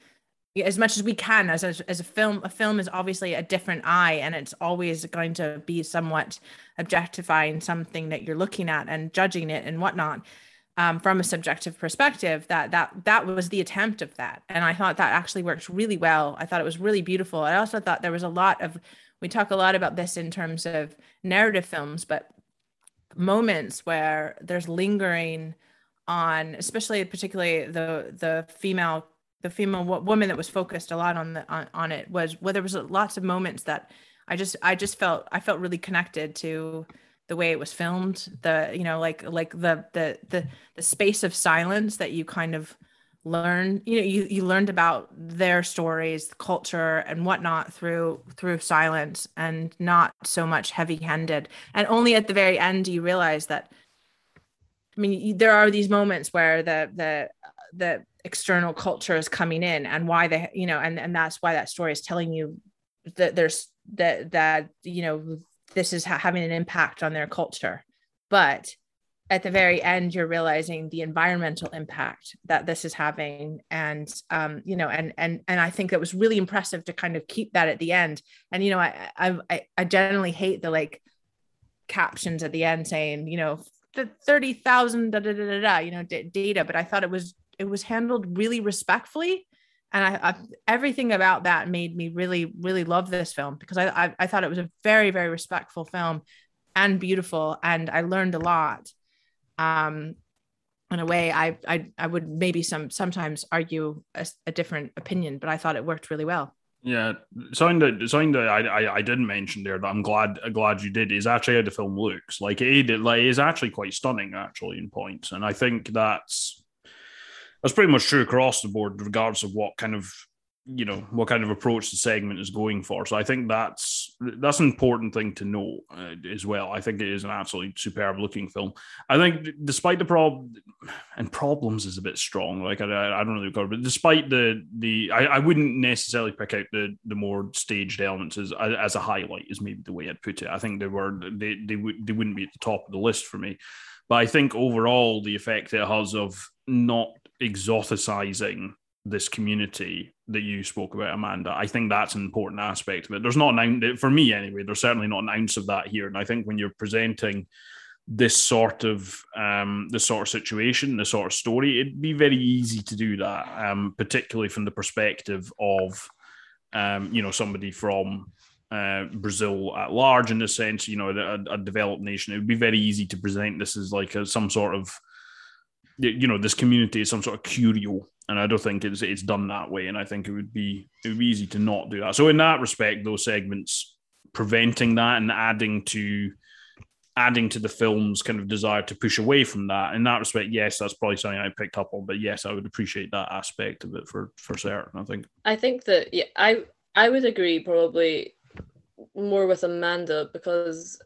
as much as we can as a, as a film a film is obviously a different eye and it's always going to be somewhat objectifying something that you're looking at and judging it and whatnot um, from a subjective perspective that that that was the attempt of that. And i thought that actually worked really well. I thought it was really beautiful. I also thought there was a lot of we talk a lot about this in terms of narrative films but moments where there's lingering on especially particularly the the female the female woman that was focused a lot on the on, on it was where there was lots of moments that i just i just felt i felt really connected to the way it was filmed the you know like like the the the the space of silence that you kind of learn you know you, you learned about their stories culture and whatnot through through silence and not so much heavy handed and only at the very end do you realize that i mean there are these moments where the the the external culture is coming in and why they you know and and that's why that story is telling you that there's that that you know this is ha- having an impact on their culture. But at the very end, you're realizing the environmental impact that this is having, and um, you know, and and and I think it was really impressive to kind of keep that at the end. And you know, I I I generally hate the like captions at the end saying, you know, the thirty thousand da da da da da, you know, d- data. But I thought it was it was handled really respectfully and I, I, everything about that made me really really love this film because I, I, I thought it was a very very respectful film and beautiful and I learned a lot um in a way I I, I would maybe some sometimes argue a, a different opinion but I thought it worked really well
yeah, something that something that I, I, I didn't mention there that I'm glad glad you did is actually how the film looks. Like it, like is actually quite stunning actually in points, and I think that's that's pretty much true across the board, regardless of what kind of you know what kind of approach the segment is going for. So I think that's that's an important thing to know uh, as well. I think it is an absolutely superb looking film. I think despite the problem and problems is a bit strong. Like I, I don't really but despite the the I, I wouldn't necessarily pick out the the more staged elements as as a highlight is maybe the way I'd put it. I think they were they they would they wouldn't be at the top of the list for me. But I think overall the effect it has of not exoticizing this community that you spoke about, Amanda. I think that's an important aspect of it. There's not an ounce, for me anyway, there's certainly not an ounce of that here. And I think when you're presenting this sort of um, this sort of situation, this sort of story, it'd be very easy to do that, um, particularly from the perspective of um, you know somebody from uh, Brazil at large. In the sense, you know, a, a, developed nation, it would be very easy to present this as like a, some sort of you know this community is some sort of curio and I don't think it's it's done that way. And I think it would be it would be easy to not do that. So in that respect, those segments preventing that and adding to adding to the film's kind of desire to push away from that. In that respect, yes, that's probably something I picked up on. But yes, I would appreciate that aspect of it for for certain. I think.
I think that yeah, I I would agree probably more with Amanda because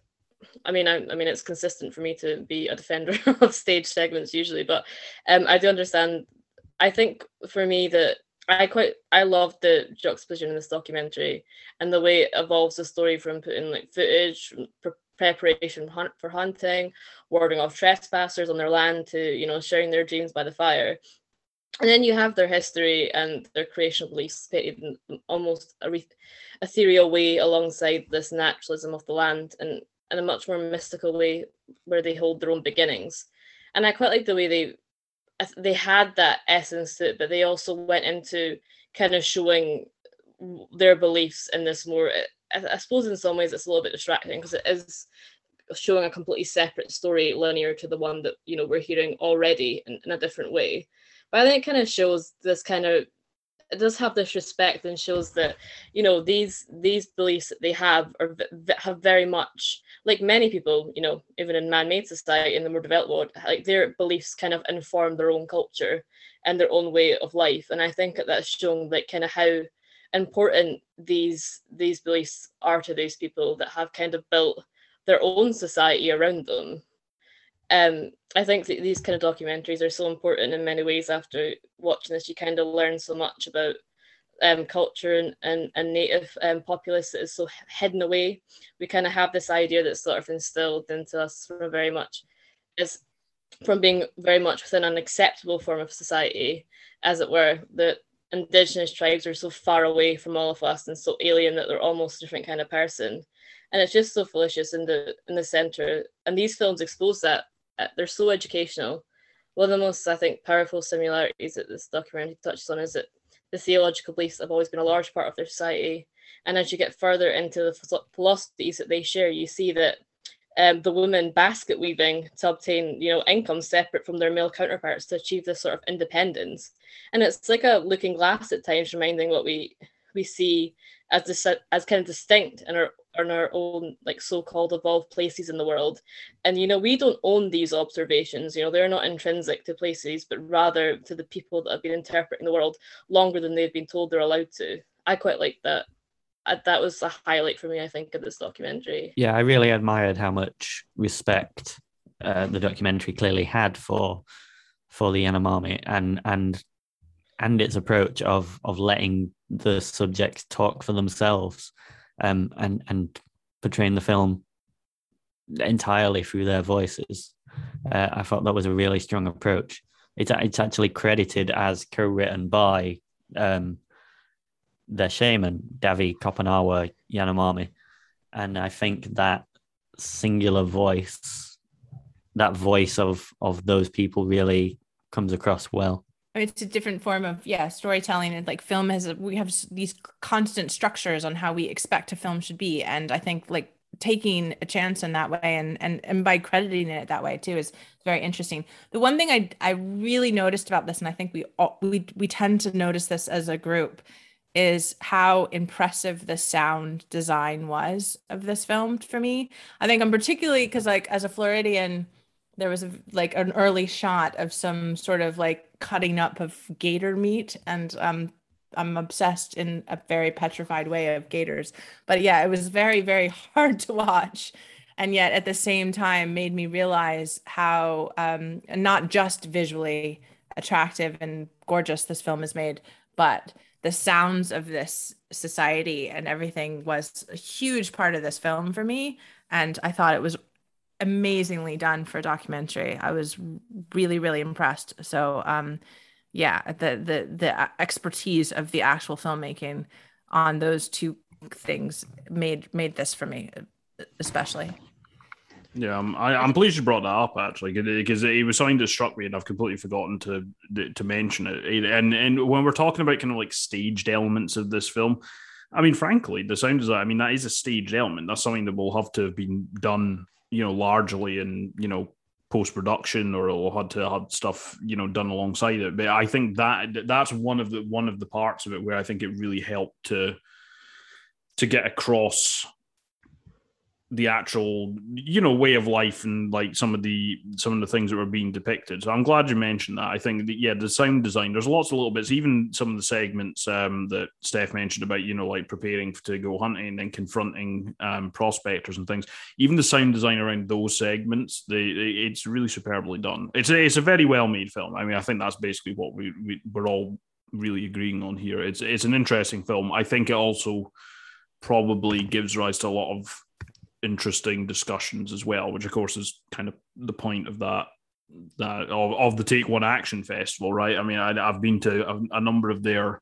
I mean, I, I, mean, it's consistent for me to be a defender of stage segments usually, but um, I do understand. I think for me that I quite I love the juxtaposition in this documentary and the way it evolves the story from putting like footage, pre- preparation hunt for hunting, warding off trespassers on their land to you know sharing their dreams by the fire, and then you have their history and their creation of beliefs painted in almost a re- ethereal way alongside this naturalism of the land and in a much more mystical way where they hold their own beginnings. And I quite like the way they they had that essence to it, but they also went into kind of showing their beliefs in this more. I, suppose in some ways it's a little bit distracting because it is showing a completely separate story, linear to the one that you know we're hearing already in, in a different way. But I think it kind of shows this kind of it does have this respect and shows that you know these these beliefs that they have are have very much like many people you know even in man-made society in the more developed world like their beliefs kind of inform their own culture and their own way of life. And i think that that's shown like kind of how important these these beliefs are to these people that have kind of built their own society around them um, I think that these kind of documentaries are so important in many ways. After watching this, you kind of learn so much about um, culture and, and, and native um, populace that is so hidden away. We kind of have this idea that's sort of instilled into us from very much as from being very much within an acceptable form of society, as it were, that indigenous tribes are so far away from all of us and so alien that they're almost a different kind of person. And it's just so fallacious in the in the center. And these films expose that they're so educational. One of the most, I think, powerful similarities that this documentary touches on is that the theological beliefs have always been a large part of their society. And as you get further into the philosophies that they share, you see that um, the women basket weaving to obtain, you know, income separate from their male counterparts to achieve this sort of independence. And it's like a looking glass at times, reminding what we we see as dis- as kind of distinct in our in our own like so-called evolved places in the world. And you know we don't own these observations you know they're not intrinsic to places but rather to the people that have been interpreting the world longer than they've been told they're allowed to. I quite like that. That was a highlight for me i think of this documentary.
Yeah i really admired how much respect uh, the documentary clearly had for for the Yanomami and and and its approach of of letting the subjects talk for themselves um, and and portraying the film entirely through their voices. Uh, I thought that was a really strong approach. It's it's actually credited as co-written by um, their shaman Davi Kopenawa Yanomami, and I think that singular voice, that voice of of those people, really comes across well
it's a different form of yeah storytelling and like film has we have these constant structures on how we expect a film should be. And i think like taking a chance in that way and and and by crediting it that way too is very interesting. The one thing i i really noticed about this and i think we all, we we tend to notice this as a group is how impressive the sound design was of this film for me. I think i'm particularly because like as a floridian there was a, like an early shot of some sort of like cutting up of gator meat and um I'm obsessed in a very petrified way of gators. But yeah, it was very very hard to watch, and yet at the same time made me realize how um, not just visually attractive and gorgeous this film is made, but the sounds of this society and everything was a huge part of this film for me. And I thought it was amazingly done for a documentary. I was really, really impressed. So, um, yeah, the the the expertise of the actual filmmaking on those two things made made this for me, especially.
Yeah, I'm, I, am pleased you brought that up actually because it, it, was something that struck me and I've completely forgotten to to mention it. And and when we're talking about kind of like staged elements of this film, I mean, frankly, the sound design, I mean, that is a staged element. That's something that will have to have been done, you know, largely in you know post production or had to have stuff you know done alongside it. But I think that that's one of the one of the parts of it where I think it really helped to to get across the actual you know way of life and like some of the some of the things that were being depicted. So i'm glad you mentioned that. I think that yeah the sound design there's lots of little bits even some of the segments um, that steph mentioned about you know like preparing to go hunting and confronting um, prospectors and things. Even the sound design around those segments it's really superbly done. It's a, it's a very well made film. I mean i think that's basically what we, we we're all really agreeing on here. It's it's an interesting film. I think it also probably gives rise to a lot of interesting discussions as well, which of course is kind of the point of that that of, of the Take One Action Festival, right? I mean, I, have been to a, a, number of their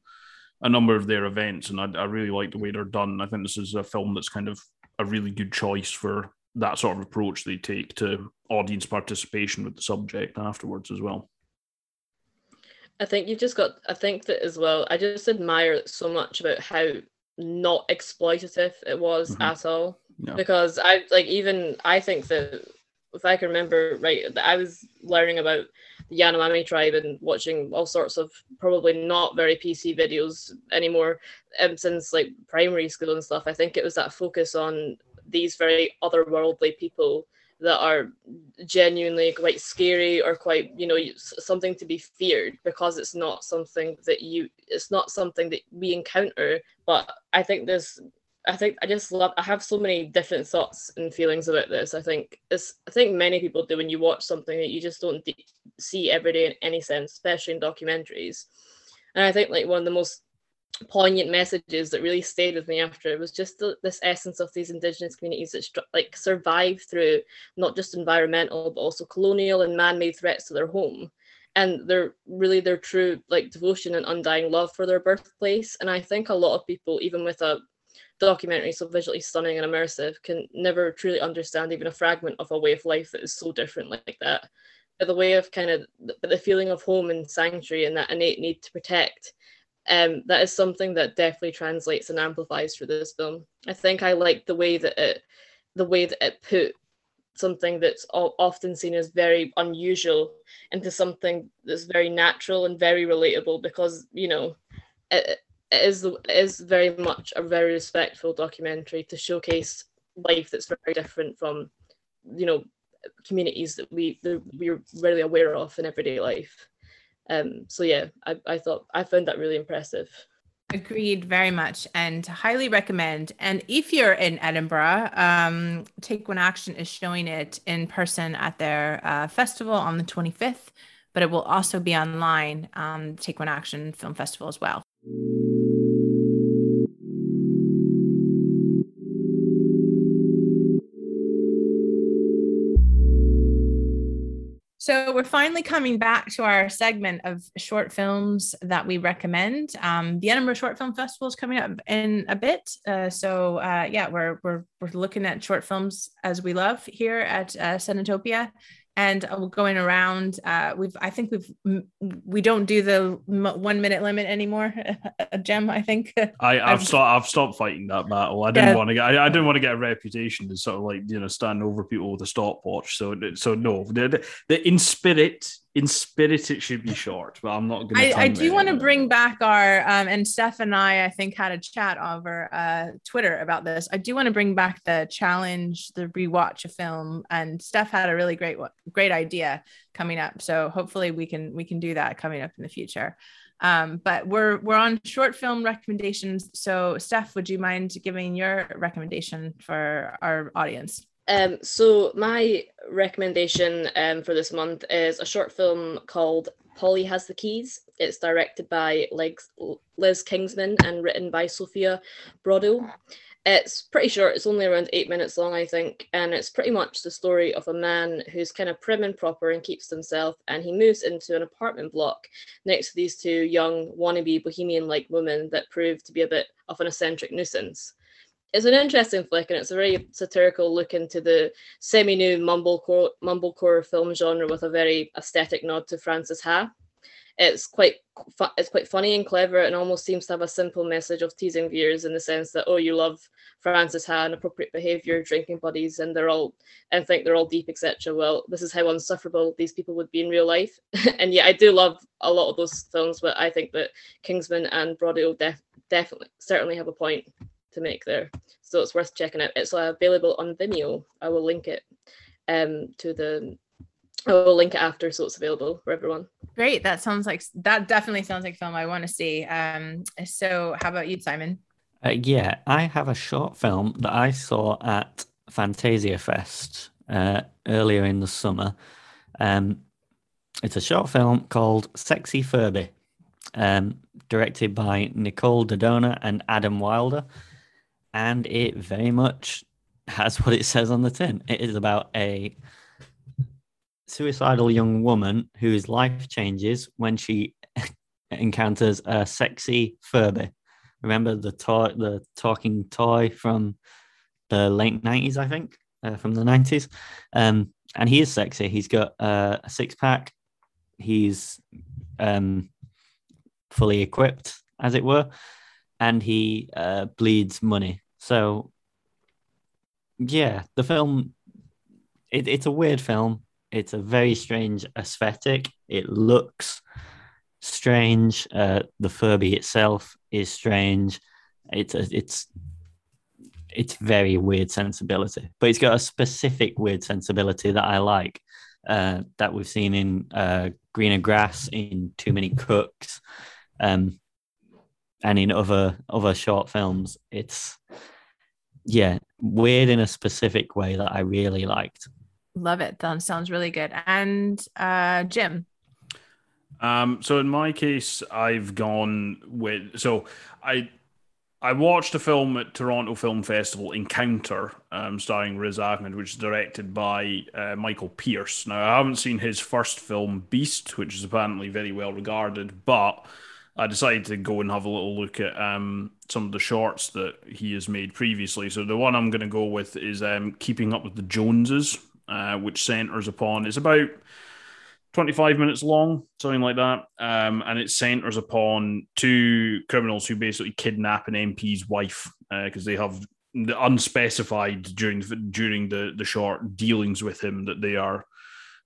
a number of their events, and I, I really like the way they're done. I think this is a film that's kind of a really good choice for that sort of approach they take to audience participation with the subject afterwards as well.
I think you've just got. I think that as well. I just admire so much about how not exploitative it was mm-hmm. at all because I like even I think that if I can remember right, I was learning about the Yanomami tribe and watching all sorts of probably not very PC videos anymore um, since like primary school and stuff. I think it was that focus on these very otherworldly people that are genuinely quite scary or quite you know something to be feared because it's not something that you it's not something that we encounter but i think this I think I just love. I have so many different thoughts and feelings about this. I think it's. I think many people do when you watch something that you just don't d- see every day in any sense, especially in documentaries. And I think like one of the most poignant messages that really stayed with me after it was just the, this essence of these indigenous communities that like survive through not just environmental but also colonial and man-made threats to their home and they're really their true like devotion and undying love for their birthplace and i think a lot of people even with a documentary so visually stunning and immersive can never truly understand even a fragment of a way of life that is so different like that. But the way of kind of the, the feeling of home and sanctuary and that innate need to protect, um, that is something that definitely translates and amplifies through this film. I think I like the way that it, the way that it put something that's often seen as very unusual into something that's very natural and very relatable because you know it, it is very much a very respectful documentary to showcase life that's very different from you know communities that we that we're really aware of in everyday life. Um so yeah I, I thought i found that really impressive.
Agreed very much and highly recommend. And if you're in edinburgh um take one action is showing it in person at their uh, festival on the 25th but it will also be online um take one action film festival as well So we're finally coming back to our segment of short films that we recommend. Um, the Edinburgh Short Film Festival is coming up in a bit, uh, so uh, yeah, we're we're we're looking at short films as we love here at uh, Cinetopia, and uh, going around uh, we've i think we've we don't do the one minute limit anymore a gem i think.
I i've stopped i've stopped fighting that battle. I didn't yeah. want to get I, I, didn't want to get a reputation to sort of like you know stand over people with a stopwatch. So so no the, the in spirit in spirit it should be short but i'm not gonna
i, I do want to bring back our um, and steph and i i think had a chat over uh, twitter about this i do want to bring back the challenge the rewatch a film and steph had a really great great idea coming up so hopefully we can we can do that coming up in the future Um, but we're we're on short film recommendations. So, Steph, would you mind giving your recommendation for our audience?
Um, so my recommendation um, for this month is a short film called Polly Has the Keys. It's directed by Liz Kingsman and written by Sophia Broadell. It's pretty short, it's only around eight minutes long, I think, and it's pretty much the story of a man who's kind of prim and proper and keeps himself, and he moves into an apartment block next to these two young wannabe bohemian like women that prove to be a bit of an eccentric nuisance it's an interesting flick and it's a very satirical look into the semi-new mumblecore mumblecore film genre with a very aesthetic nod to Frances Ha. It's quite it's quite funny and clever and almost seems to have a simple message of teasing viewers in the sense that oh you love Frances Ha and appropriate behavior, drinking buddies, and they're all and think they're all deep, etc. Well, this is how unsufferable these people would be in real life. and yeah, I do love a lot of those films, but I think that Kingsman and Broadell def- definitely certainly have a point to make there. So it's worth checking out. It's uh, available on Vimeo. I will link it um, to the. I will link it after, so it's available for everyone.
Great. That sounds like that. Definitely sounds like film I want to see. Um, so how about you, Simon?
Uh, yeah, I have a short film that I saw at Fantasia Fest uh, earlier in the summer. Um, it's a short film called Sexy Furby, um, directed by Nicole Daddona and Adam Wilder and it very much has what it says on the tin. It is about a suicidal young woman whose life changes when she encounters a sexy Furby. Remember the the talking toy from the late nineties, I think, uh, from the nineties. Um, and he is sexy. He's got uh, a six pack. He's um, fully equipped, as it were, and he uh, bleeds money. So, yeah, the film, it, it's a weird film. It's a very strange aesthetic. It looks strange. Uh, the Furby itself is strange. It's a, it's it's very weird sensibility, but it's got a specific weird sensibility that I like. Uh, that we've seen in uh, Greener Grass, in Too Many Cooks, um, and in other other short films. It's yeah, weird in a specific way that I really liked.
Love it. That sounds really good. And uh, Jim.
Um, so in my case, I've gone with so I I watched a film at Toronto Film Festival, Encounter, um, starring Riz Ahmed, which is directed by uh, Michael Pearce. Now I haven't seen his first film, Beast, which is apparently very well regarded, but I decided to go and have a little look at um, some of the shorts that he has made previously. So the one I'm going to go with is um, Keeping Up with the Joneses, uh, which centers upon it's about 25 minutes long, something like that, um, and it centers upon two criminals who basically kidnap an MP's wife because uh, they have the unspecified during during the the short dealings with him that they are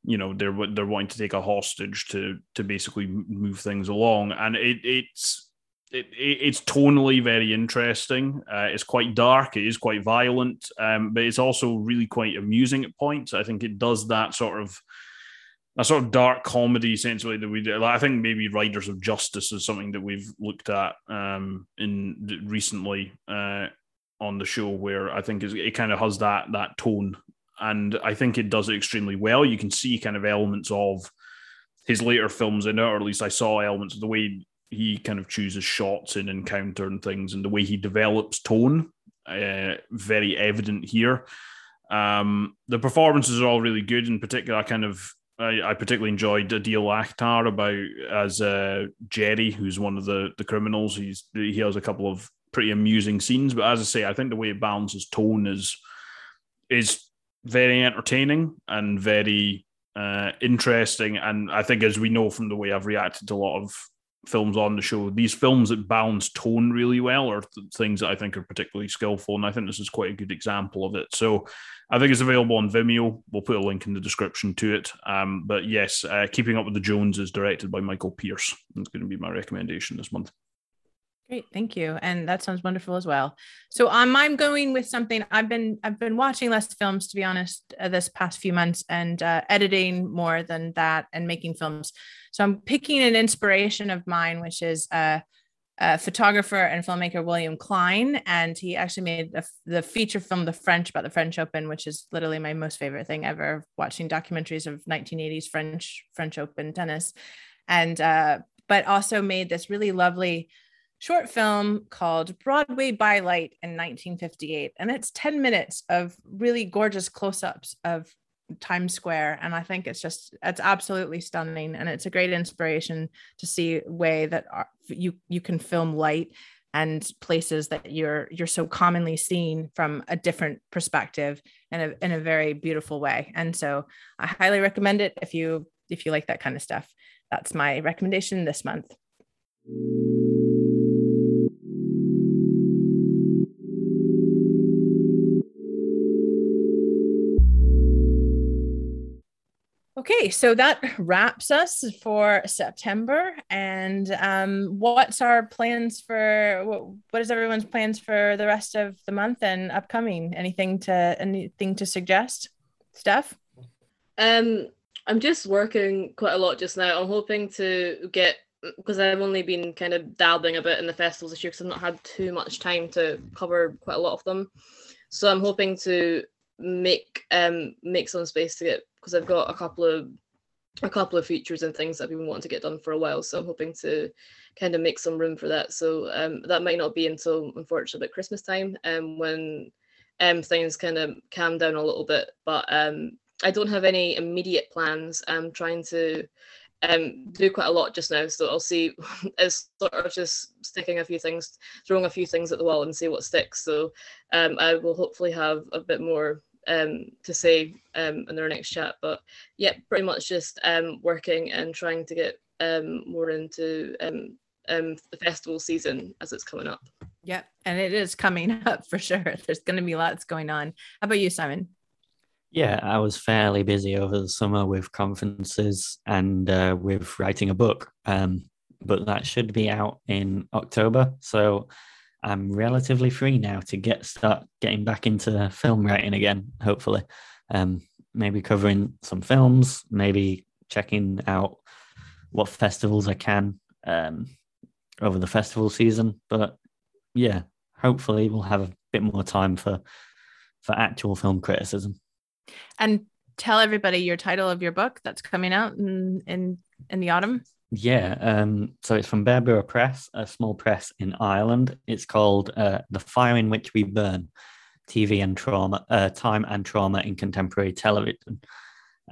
you know they're they're wanting to take a hostage to to basically move things along, and it it's it, it's tonally very interesting. Uh, it's quite dark. It is quite violent, um, but it's also really quite amusing at points. I think it does that sort of a sort of dark comedy, essentially that we do. I think maybe Riders of Justice is something that we've looked at um, in recently uh, on the show, where I think it kind of has that that tone and I think it does it extremely well. You can see kind of elements of his later films in it, or at least I saw elements of the way he kind of chooses shots in encounter and things, and the way he develops tone. Uh, very evident here. Um, the performances are all really good. In particular, I kind of I, I particularly enjoyed Adeel Akhtar about as uh, Jerry, who's one of the the criminals. He's he has a couple of pretty amusing scenes, but as I say, I think the way it balances tone is is very entertaining and very uh, interesting. And I think, as we know from the way I've reacted to a lot of films on the show, these films that balance tone really well are th- things that I think are particularly skillful. And I think this is quite a good example of it. So I think it's available on Vimeo. We'll put a link in the description to it. Um, but yes, uh, Keeping Up with the Joneses is directed by Michael Pearce. It's going to be my recommendation this month.
Great, thank you, and that sounds wonderful as well. So um, I'm going with something I've been I've been watching less films to be honest uh, this past few months and uh, editing more than that and making films. So I'm picking an inspiration of mine, which is uh, a photographer and filmmaker William Klein, and he actually made the, the feature film The French about the French Open, which is literally my most favorite thing ever. Watching documentaries of 1980s French French Open tennis, and uh, but also made this really lovely short film called Broadway by Light in 1958. And it's 10 minutes of really gorgeous close ups of Times Square. And I think it's just, it's absolutely stunning. And it's a great inspiration to see way that you, you can film light and places that you're you're so commonly seeing from a different perspective in a, in a very beautiful way and so i highly recommend it if you if you like that kind of stuff that's my recommendation this month Okay, so that wraps us for September. And um, what's our plans for what, what is everyone's plans for the rest of the month and upcoming? Anything to anything to suggest, Steph?
Um, I'm just working quite a lot just now. I'm hoping to get because I've only been kind of dabbling a bit in the festivals this year because I've not had too much time to cover quite a lot of them. So I'm hoping to make um make some space to get because I've got a couple of a couple of features and things that I've been wanting to get done for a while. So I'm hoping to kind of make some room for that. So um, that might not be until unfortunately about Christmas time um, when um, things kind of calm down a little bit. But um, I don't have any immediate plans. I'm trying to um, do quite a lot just now. So I'll see. It's sort of just sticking a few things, throwing a few things at the wall and see what sticks. So um, I will hopefully have a bit more um, to say um, in their next chat. But yeah, pretty much just um, working and trying to get um, more into um, um, the festival season as it's coming up.
Yep, and it is coming up for sure. There's going to be lots going on. How about you, Simon?
Yeah, I was fairly busy over the summer with conferences and uh, with writing a book. Um, but that should be out in October. So I'm relatively free now to get start getting back into film writing again. Hopefully, um, maybe covering some films, maybe checking out what festivals I can um, over the festival season. But yeah, hopefully we'll have a bit more time for for actual film criticism.
And tell everybody your title of your book that's coming out in in, in the autumn.
Yeah, um, so it's from Bearborough Press, a small press in Ireland. It's called uh, "The Fire in Which We Burn: TV and Trauma, uh, Time and Trauma in Contemporary Television,"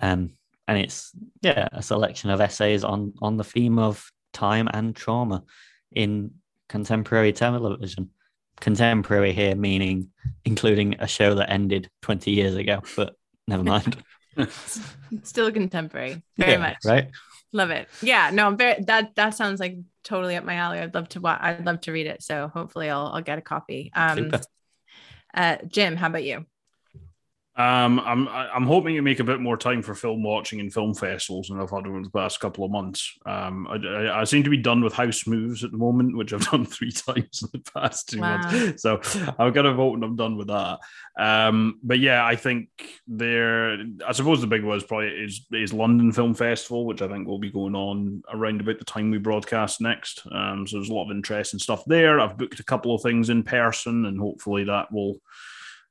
um, and it's yeah a selection of essays on on the theme of time and trauma in contemporary television. Contemporary here meaning including a show that ended twenty years ago, but never mind.
Still contemporary, very yeah, much.
Right.
Love it. Yeah, no, I'm very that that sounds like totally up my alley. I'd love to watch. I'd love to read it. So hopefully I'll I'll get a copy. Um, Uh, Jim, how about you?
Um, I'm I'm hoping to make a bit more time for film watching and film festivals than I've had over the past couple of months. Um, I, I, I, seem to be done with house moves at the moment, which I've done three times in the past two wow. months. So I've got to vote and I'm done with that. Um, but yeah, I think there. I suppose the big one is probably is is London Film Festival, which I think will be going on around about the time we broadcast next. Um, so there's a lot of interesting stuff there. I've booked a couple of things in person, and hopefully that will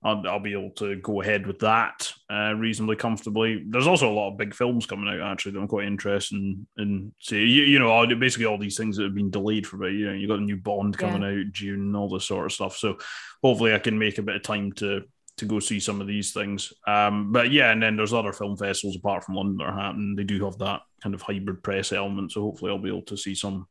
I'll, I'll, be able to go ahead with that uh, reasonably comfortably. There's also a lot of big films coming out actually that I'm quite interested in. in see, you, you know, basically all these things that have been delayed for a bit. You know, you got a new Bond coming yeah. out June, and all this sort of stuff. So hopefully I can make a bit of time to to go see some of these things. Um, but yeah, and then there's other film festivals apart from London that are happening. They do have that kind of hybrid press element. So hopefully I'll be able to see some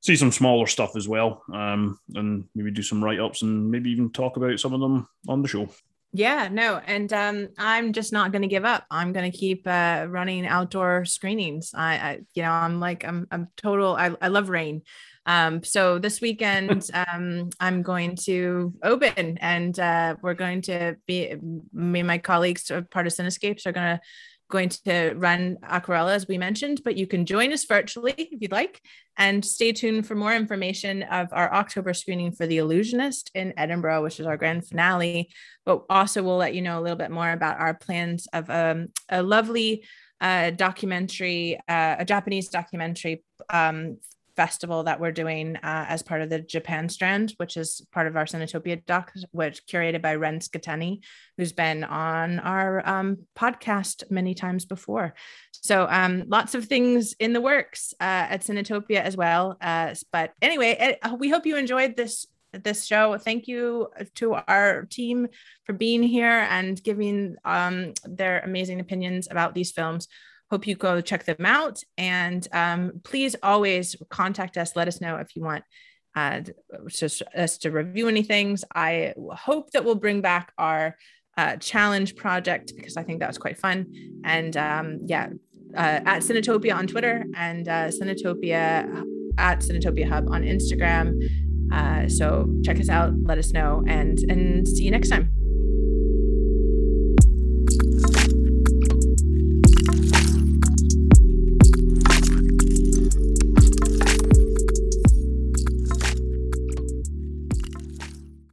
see some smaller stuff as well, um, and maybe do some write ups and maybe even talk about some of them on the show.
Yeah, no, and um, I'm just not going to give up. I'm going to keep uh, running outdoor screenings. I, I, you know, I'm like, I'm, I'm total. I, I love rain. Um, so this weekend, um, I'm going to open, and uh, we're going to be me and my colleagues, part of Cinescapes, are going to going to run Aquarela, as we mentioned, but you can join us virtually if you'd like. And stay tuned for more information of our October screening for The Illusionist in Edinburgh, which is our grand finale. But also, we'll let you know a little bit more about our plans of um, a lovely uh, documentary, uh, a Japanese documentary um, festival that we're doing uh, as part of the Japan Strand, which is part of our Cinetopia doc, which curated by Ren Scateni, who's been on our um, podcast many times before. So um, lots of things in the works uh, at Cinetopia as well. Uh, but anyway, it, uh, we hope you enjoyed this this show. Thank you to our team for being here and giving um, their amazing opinions about these films. Hope you go check them out. And um, please always contact us. Let us know if you want uh, us to review any things. I hope that we'll bring back our uh, challenge project because I think that was quite fun. And um, yeah, uh, at Cinetopia on Twitter and uh, Cinetopia at Cinetopia Hub on Instagram. Uh, so check us out, let us know, and and see you next time.